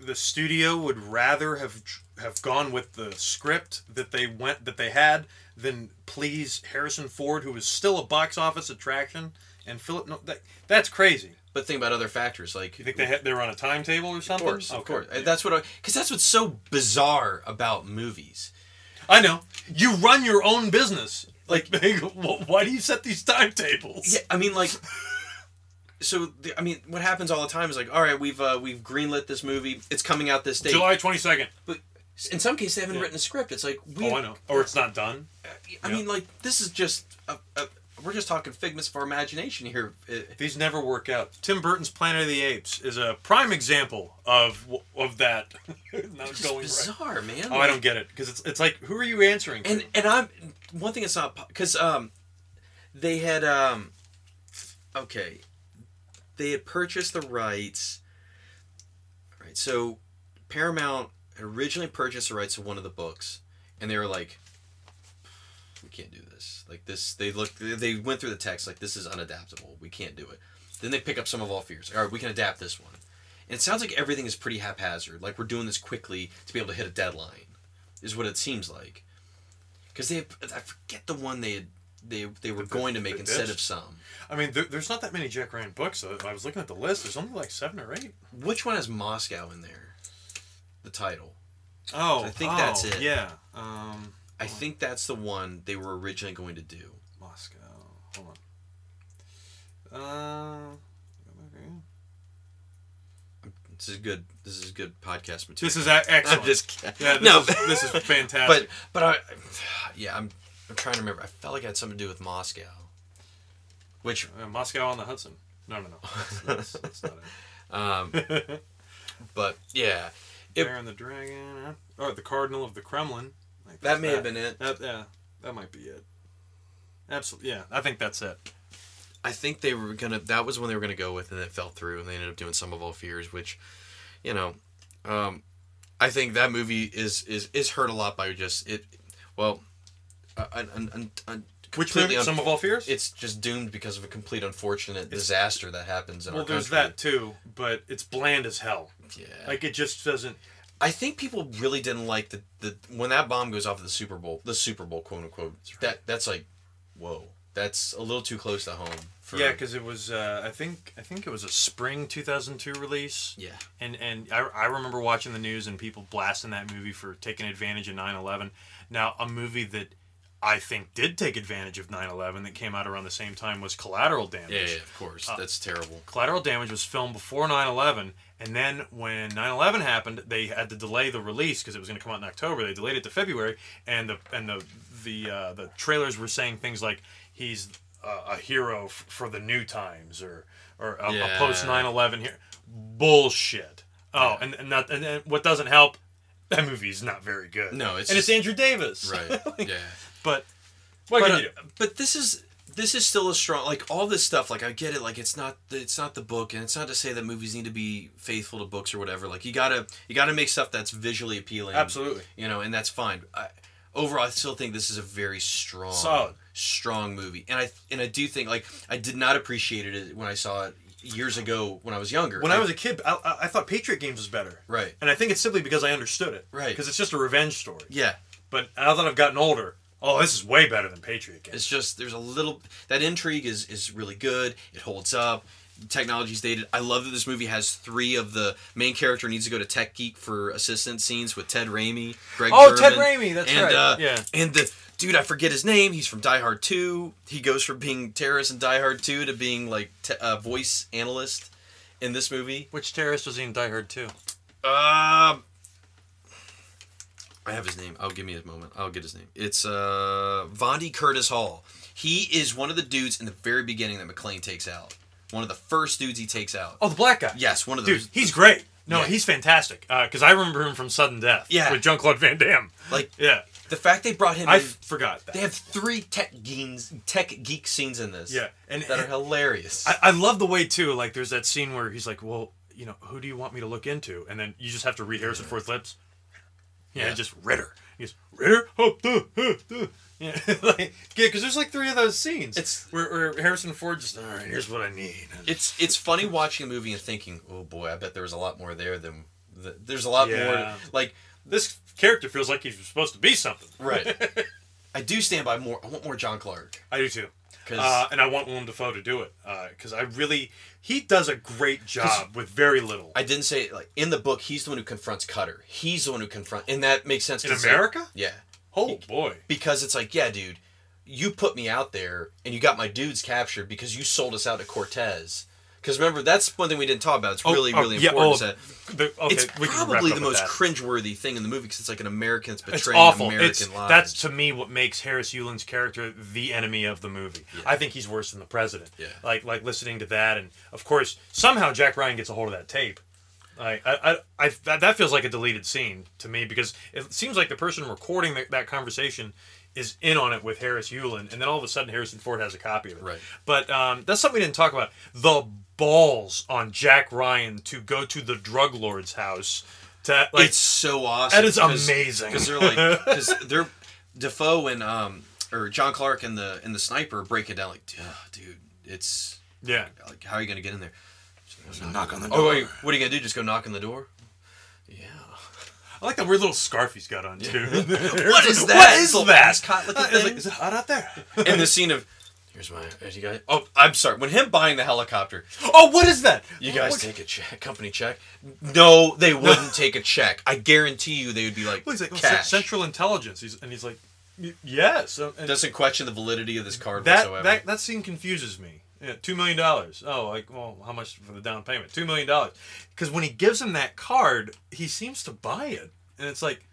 Speaker 2: the studio would rather have have gone with the script that they went that they had than please Harrison Ford, who was still a box office attraction, and Phillip? No, that, that's crazy.
Speaker 3: But think about other factors like
Speaker 2: You think they had, they were on a timetable or something.
Speaker 3: Of course, of
Speaker 2: Okay.
Speaker 3: course.
Speaker 2: Yeah.
Speaker 3: That's what because that's what's so bizarre about movies.
Speaker 2: I know. You run your own business. Like, why do you set these timetables?
Speaker 3: Yeah, I mean like. So the, I mean, what happens all the time is like, all right, we've uh, we've greenlit this movie. It's coming out this date.
Speaker 2: July twenty second.
Speaker 3: But in some cases, they haven't
Speaker 2: Yeah.
Speaker 3: written a script. It's like we.
Speaker 2: Oh, I know. Or it's not done.
Speaker 3: I
Speaker 2: Yeah.
Speaker 3: mean, like this is just a, a, we're just talking figments of our imagination here. Uh,
Speaker 2: These never work out. Tim Burton's Planet of the Apes is a prime example of of that not
Speaker 3: It's
Speaker 2: going
Speaker 3: just
Speaker 2: right.
Speaker 3: bizarre, man.
Speaker 2: Oh, I don't get it because it's it's like who are you answering? to?
Speaker 3: And and I'm one thing. It's not because um, they had um, okay, they had purchased the rights. Right, so Paramount originally purchased the rights to one of the books, and they were like, "We can't do this. Like this." They looked. They went through the text like this is unadaptable. We can't do it. Then they pick up Sum of All Fears. All right, we can adapt this one. And it sounds like everything is pretty haphazard. Like we're doing this quickly to be able to hit a deadline, is what it seems like. Because they, I forget the one they had, they they were
Speaker 2: The-
Speaker 3: going to make instead of some.
Speaker 2: I mean, there, there's not that many Jack Ryan books. I was looking at the list. There's only like seven or eight.
Speaker 3: Which one has Moscow in there? The title.
Speaker 2: Oh,
Speaker 3: I think
Speaker 2: oh,
Speaker 3: that's it.
Speaker 2: Yeah. Um,
Speaker 3: I think that's the one they were originally going to do.
Speaker 2: Moscow. Hold on. Uh,
Speaker 3: This is good. This is good podcast material.
Speaker 2: this is excellent.
Speaker 3: I'm just
Speaker 2: yeah, this
Speaker 3: no,
Speaker 2: is, this is fantastic.
Speaker 3: but but I, yeah, I'm I'm trying to remember. I felt like it had something to do with Moscow. Which
Speaker 2: Uh, Moscow on the Hudson. No, no, no. That's, that's, that's not
Speaker 3: um,
Speaker 2: it.
Speaker 3: but yeah, It-
Speaker 2: Bear and the Dragon. huh? Oh, the Cardinal of the Kremlin.
Speaker 3: That may have been it.
Speaker 2: That, yeah, that might be it. Absolutely. Yeah, I think that's it.
Speaker 3: I think they were gonna. That was when they were gonna go with, and it fell through, and they ended up doing Sum of All Fears, which, you know, um, I think that movie is is is hurt a lot by just it. Well, uh, un, un, un,
Speaker 2: Which movie? Sum of All Fears?
Speaker 3: It's just doomed because of a complete unfortunate disaster that happens in
Speaker 2: well,
Speaker 3: our
Speaker 2: there's
Speaker 3: country.
Speaker 2: that too, but it's bland as hell.
Speaker 3: Yeah.
Speaker 2: Like it just doesn't.
Speaker 3: I think people really didn't like the, the when that bomb goes off at the Super Bowl, the Super Bowl, quote unquote. That that's like, whoa, that's a little too close to home. For,
Speaker 2: Yeah, because it was. Uh, I think. I think it was a spring 2002 release.
Speaker 3: yeah,
Speaker 2: And and I, I remember watching the news and people blasting that movie for taking advantage of 9/11. Now a movie that I think did take advantage of 9/11 that came out around the same time was Collateral Damage.
Speaker 3: yeah, yeah, of course,
Speaker 2: Uh,
Speaker 3: that's terrible.
Speaker 2: Collateral Damage was filmed before 9/11, and then when 9/11 happened, they had to delay the release because it was going to come out in October. They delayed it to February, and the and the the uh, the trailers were saying things like he's uh, a hero f- for the new times or or a,
Speaker 3: Yeah.
Speaker 2: a post 9/11 here. Bullshit. Oh, and and, that, and and what doesn't help, that movie is not very good.
Speaker 3: No, it's
Speaker 2: and it's Andrew Davis.
Speaker 3: Right.
Speaker 2: Like,
Speaker 3: yeah.
Speaker 2: But what
Speaker 3: but,
Speaker 2: can
Speaker 3: uh,
Speaker 2: you do?
Speaker 3: but this is this is still a strong like all this stuff like I get it like it's not the, it's not the book and it's not to say that movies need to be faithful to books or whatever like you gotta you gotta make stuff that's visually appealing
Speaker 2: Absolutely.
Speaker 3: you know and that's fine I, overall I still think this is a very strong
Speaker 2: Solid.
Speaker 3: strong movie and I and I do think like I did not appreciate it when I saw it years ago when I was younger
Speaker 2: When I was a kid, I, I- I thought Patriot Games was better.
Speaker 3: right
Speaker 2: And I think it's simply because I understood it.
Speaker 3: Right.
Speaker 2: Because it's just a revenge story.
Speaker 3: yeah
Speaker 2: But now that I've gotten older, oh, this is way better than Patriot Games.
Speaker 3: It's just there's a little that intrigue is is really good. It holds up. Technology's dated. I love that this movie has three of the main character needs to go to Tech Geek for assistance scenes with Ted Raimi, Greg.
Speaker 2: Oh, Ted
Speaker 3: German,
Speaker 2: Raimi, that's
Speaker 3: and,
Speaker 2: right.
Speaker 3: Uh,
Speaker 2: Yeah.
Speaker 3: And the dude, I forget his name. He's from Die Hard Two. He goes from being terrorist in Die Hard Two to being like te- uh, voice analyst in this movie.
Speaker 2: Which terrorist was he in Die Hard 2?
Speaker 3: Um, I have his name. I'll give me a moment. I'll get his name. It's uh Vondie Curtis Hall. He is one of the dudes in the very beginning that McClane takes out. One of the first dudes he takes out.
Speaker 2: Oh, the black guy.
Speaker 3: Yes, one of
Speaker 2: Dude,
Speaker 3: those.
Speaker 2: he's great. No,
Speaker 3: Yeah.
Speaker 2: he's fantastic. Because I remember him from Sudden Death.
Speaker 3: Yeah.
Speaker 2: With Jean Claude Van Damme.
Speaker 3: Like
Speaker 2: Yeah.
Speaker 3: the fact they brought him
Speaker 2: I
Speaker 3: in.
Speaker 2: f- forgot that.
Speaker 3: They have three tech geeks, tech geek scenes in this.
Speaker 2: Yeah, and-
Speaker 3: that are hilarious.
Speaker 2: I, I love the way, too, like, there's that scene where he's like, well, you know, who do you want me to look into? And then you just have to read Harrison Ford's lips. Yeah,
Speaker 3: Yeah.
Speaker 2: just Ritter. He goes Ritter, oh, duh, huh, duh. Yeah, like, yeah, because there's like three of those scenes.
Speaker 3: It's-
Speaker 2: where, where Harrison Ford just all right. Here's what I need.
Speaker 3: It's it's funny watching a movie and thinking, oh boy, I bet there was a lot more there than th- there's a lot
Speaker 2: Yeah.
Speaker 3: more. Like
Speaker 2: This character feels like he's supposed to be something.
Speaker 3: right, I do stand by more. I want more John Clark
Speaker 2: I do too. Uh, and I want Willem Dafoe to do it because I really he does a great job with very little.
Speaker 3: I didn't say like in the book. He's the one who confronts Cutter. He's the one who confronts, and that makes sense.
Speaker 2: In
Speaker 3: 'cause it's like-
Speaker 2: America?
Speaker 3: yeah,
Speaker 2: oh boy,
Speaker 3: because it's like, yeah, dude, you put me out there and you got my dudes captured because you sold us out to Cortez. Because remember, that's one thing we didn't talk about. It's
Speaker 2: Oh,
Speaker 3: really,
Speaker 2: oh,
Speaker 3: really
Speaker 2: yeah,
Speaker 3: important.
Speaker 2: oh,
Speaker 3: that
Speaker 2: The- okay,
Speaker 3: it's probably the most
Speaker 2: that.
Speaker 3: cringeworthy thing in the movie because it's like an American that's
Speaker 2: It's
Speaker 3: betraying
Speaker 2: awful.
Speaker 3: American
Speaker 2: It's
Speaker 3: lives.
Speaker 2: that's to me what makes Harris Yulin's character the enemy of the movie.
Speaker 3: Yeah.
Speaker 2: I think he's worse than the president.
Speaker 3: Yeah.
Speaker 2: Like like listening to that, and of course somehow Jack Ryan gets a hold of that tape. Like I, I, I that, that feels like a deleted scene to me because it seems like the person recording that, that conversation is in on it with Harris Yulin, and then all of a sudden Harrison Ford has a copy of it.
Speaker 3: Right.
Speaker 2: But um, that's something we didn't talk about. The balls on Jack Ryan to go to the drug lord's house to like
Speaker 3: it's so awesome.
Speaker 2: that is amazing.
Speaker 3: because they're like because they're Dafoe and um or John Clark and the and the sniper break it down like, "Duh, dude, it's
Speaker 2: yeah.
Speaker 3: like how are you gonna get in there?
Speaker 4: Knock on the door.
Speaker 3: Oh wait, what are you gonna do? Just go knock on the door? Yeah.
Speaker 2: I like that weird little scarf he's got on too.
Speaker 3: What is that?
Speaker 2: What is
Speaker 3: It's a
Speaker 2: that?
Speaker 3: mascot looking
Speaker 2: Uh, it's like,
Speaker 3: thing.
Speaker 2: is it hot out there?
Speaker 3: and the scene of here's my as you guys oh I'm sorry when him buying the helicopter
Speaker 2: oh, what is that?
Speaker 3: you guys
Speaker 2: What-
Speaker 3: take a check company check no they wouldn't take a check I guarantee you they would be like
Speaker 2: Well, he's like,
Speaker 3: cash
Speaker 2: Central Intelligence. He's, and he's like, yes. And
Speaker 3: doesn't question the validity of this card
Speaker 2: that,
Speaker 3: whatsoever
Speaker 2: that that scene confuses me. Yeah, two million dollars. Oh, like, well, how much for the down payment? Two million dollars. Because when he gives him that card, he seems to buy it, and it's like,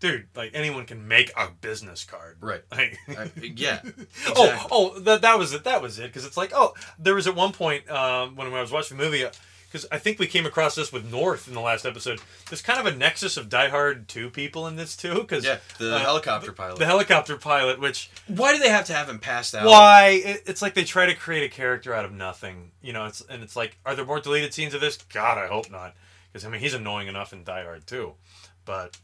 Speaker 2: dude, like anyone can make a business card,
Speaker 3: right
Speaker 2: Like,
Speaker 3: I- yeah
Speaker 2: Oh,
Speaker 3: exactly.
Speaker 2: oh, that, that was it. That was it. Because it's like, oh, there was at one point um, when I was watching the movie, because I think we came across this with North in the last episode. There's kind of a nexus of Die Hard two people in this too. Because
Speaker 3: yeah the helicopter pilot
Speaker 2: the helicopter pilot, which
Speaker 3: why do they have to have him passed out
Speaker 2: why it, it's like they try to create a character out of nothing, you know. It's and it's like, are there more deleted scenes of this? God, I hope not. Because I mean, he's annoying enough in Die Hard two. But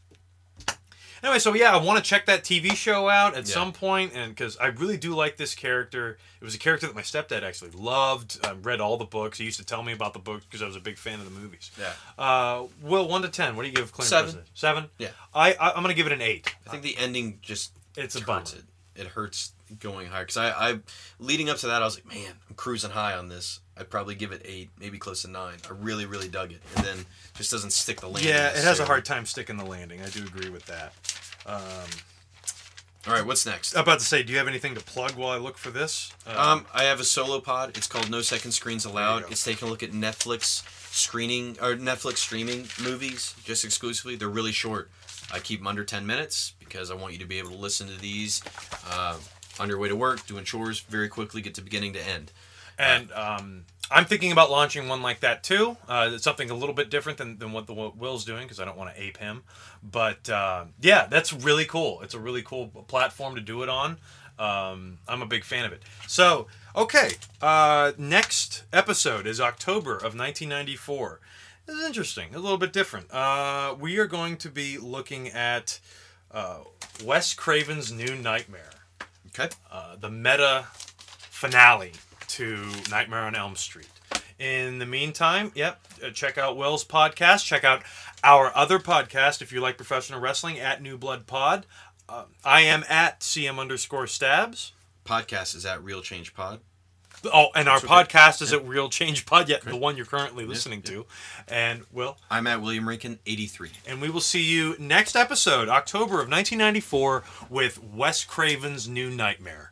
Speaker 2: anyway, so yeah, I want to check that TV show out at
Speaker 3: Yeah.
Speaker 2: some point, and because I really do like this character. It was a character that my stepdad actually loved. I read all the books. He used to tell me about the books because I was a big fan of the movies.
Speaker 3: yeah
Speaker 2: Uh, Will one to ten? What do you give Clint
Speaker 3: Seven.
Speaker 2: President? Seven.
Speaker 3: Yeah.
Speaker 2: I, I I'm gonna give it an eight.
Speaker 3: I think the ending just
Speaker 2: It's a
Speaker 3: turns
Speaker 2: bummer.
Speaker 3: it it hurts going higher. Because I, I leading up to that I was like man I'm cruising high on this. I'd probably give it eight maybe close to nine. I really really dug it. And then just doesn't stick the landing
Speaker 2: Yeah, it has a hard time sticking the landing. I do agree with that. Um,
Speaker 3: all right what's next?
Speaker 2: I'm about to say, do you have anything to plug while I look for this? Uh,
Speaker 3: um I have a solo pod. It's called No Second Screens Allowed. it's taking a look at Netflix screening or Netflix streaming movies just exclusively. They're really short. I keep them under 10 minutes because I want you to be able to listen to these uh, on your way to work doing chores very quickly get to beginning to end
Speaker 2: and um, I'm thinking about launching one like that too. Uh, it's something a little bit different than, than what the what Will's doing because I don't want to ape him. But uh, yeah, that's really cool. It's a really cool platform to do it on. Um, I'm a big fan of it. So okay, uh, next episode is October of 1994. This is interesting, a little bit different. Uh, we are going to be looking at uh, Wes Craven's New Nightmare
Speaker 3: okay
Speaker 2: uh, the meta finale to Nightmare on Elm Street. In the meantime, yep, uh, check out Will's podcast. Check out our other podcast if you like professional wrestling at New Blood Pod. Uh, I am at CM underscore stabs.
Speaker 3: podcast is at Real Change Pod.
Speaker 2: Oh, and our
Speaker 3: That's okay.
Speaker 2: podcast is at Real Change Pod, yet the one you're currently listening to. And Will,
Speaker 3: I'm at William Rankin 83.
Speaker 2: and we will see you next episode, October of 1994, with Wes Craven's New Nightmare.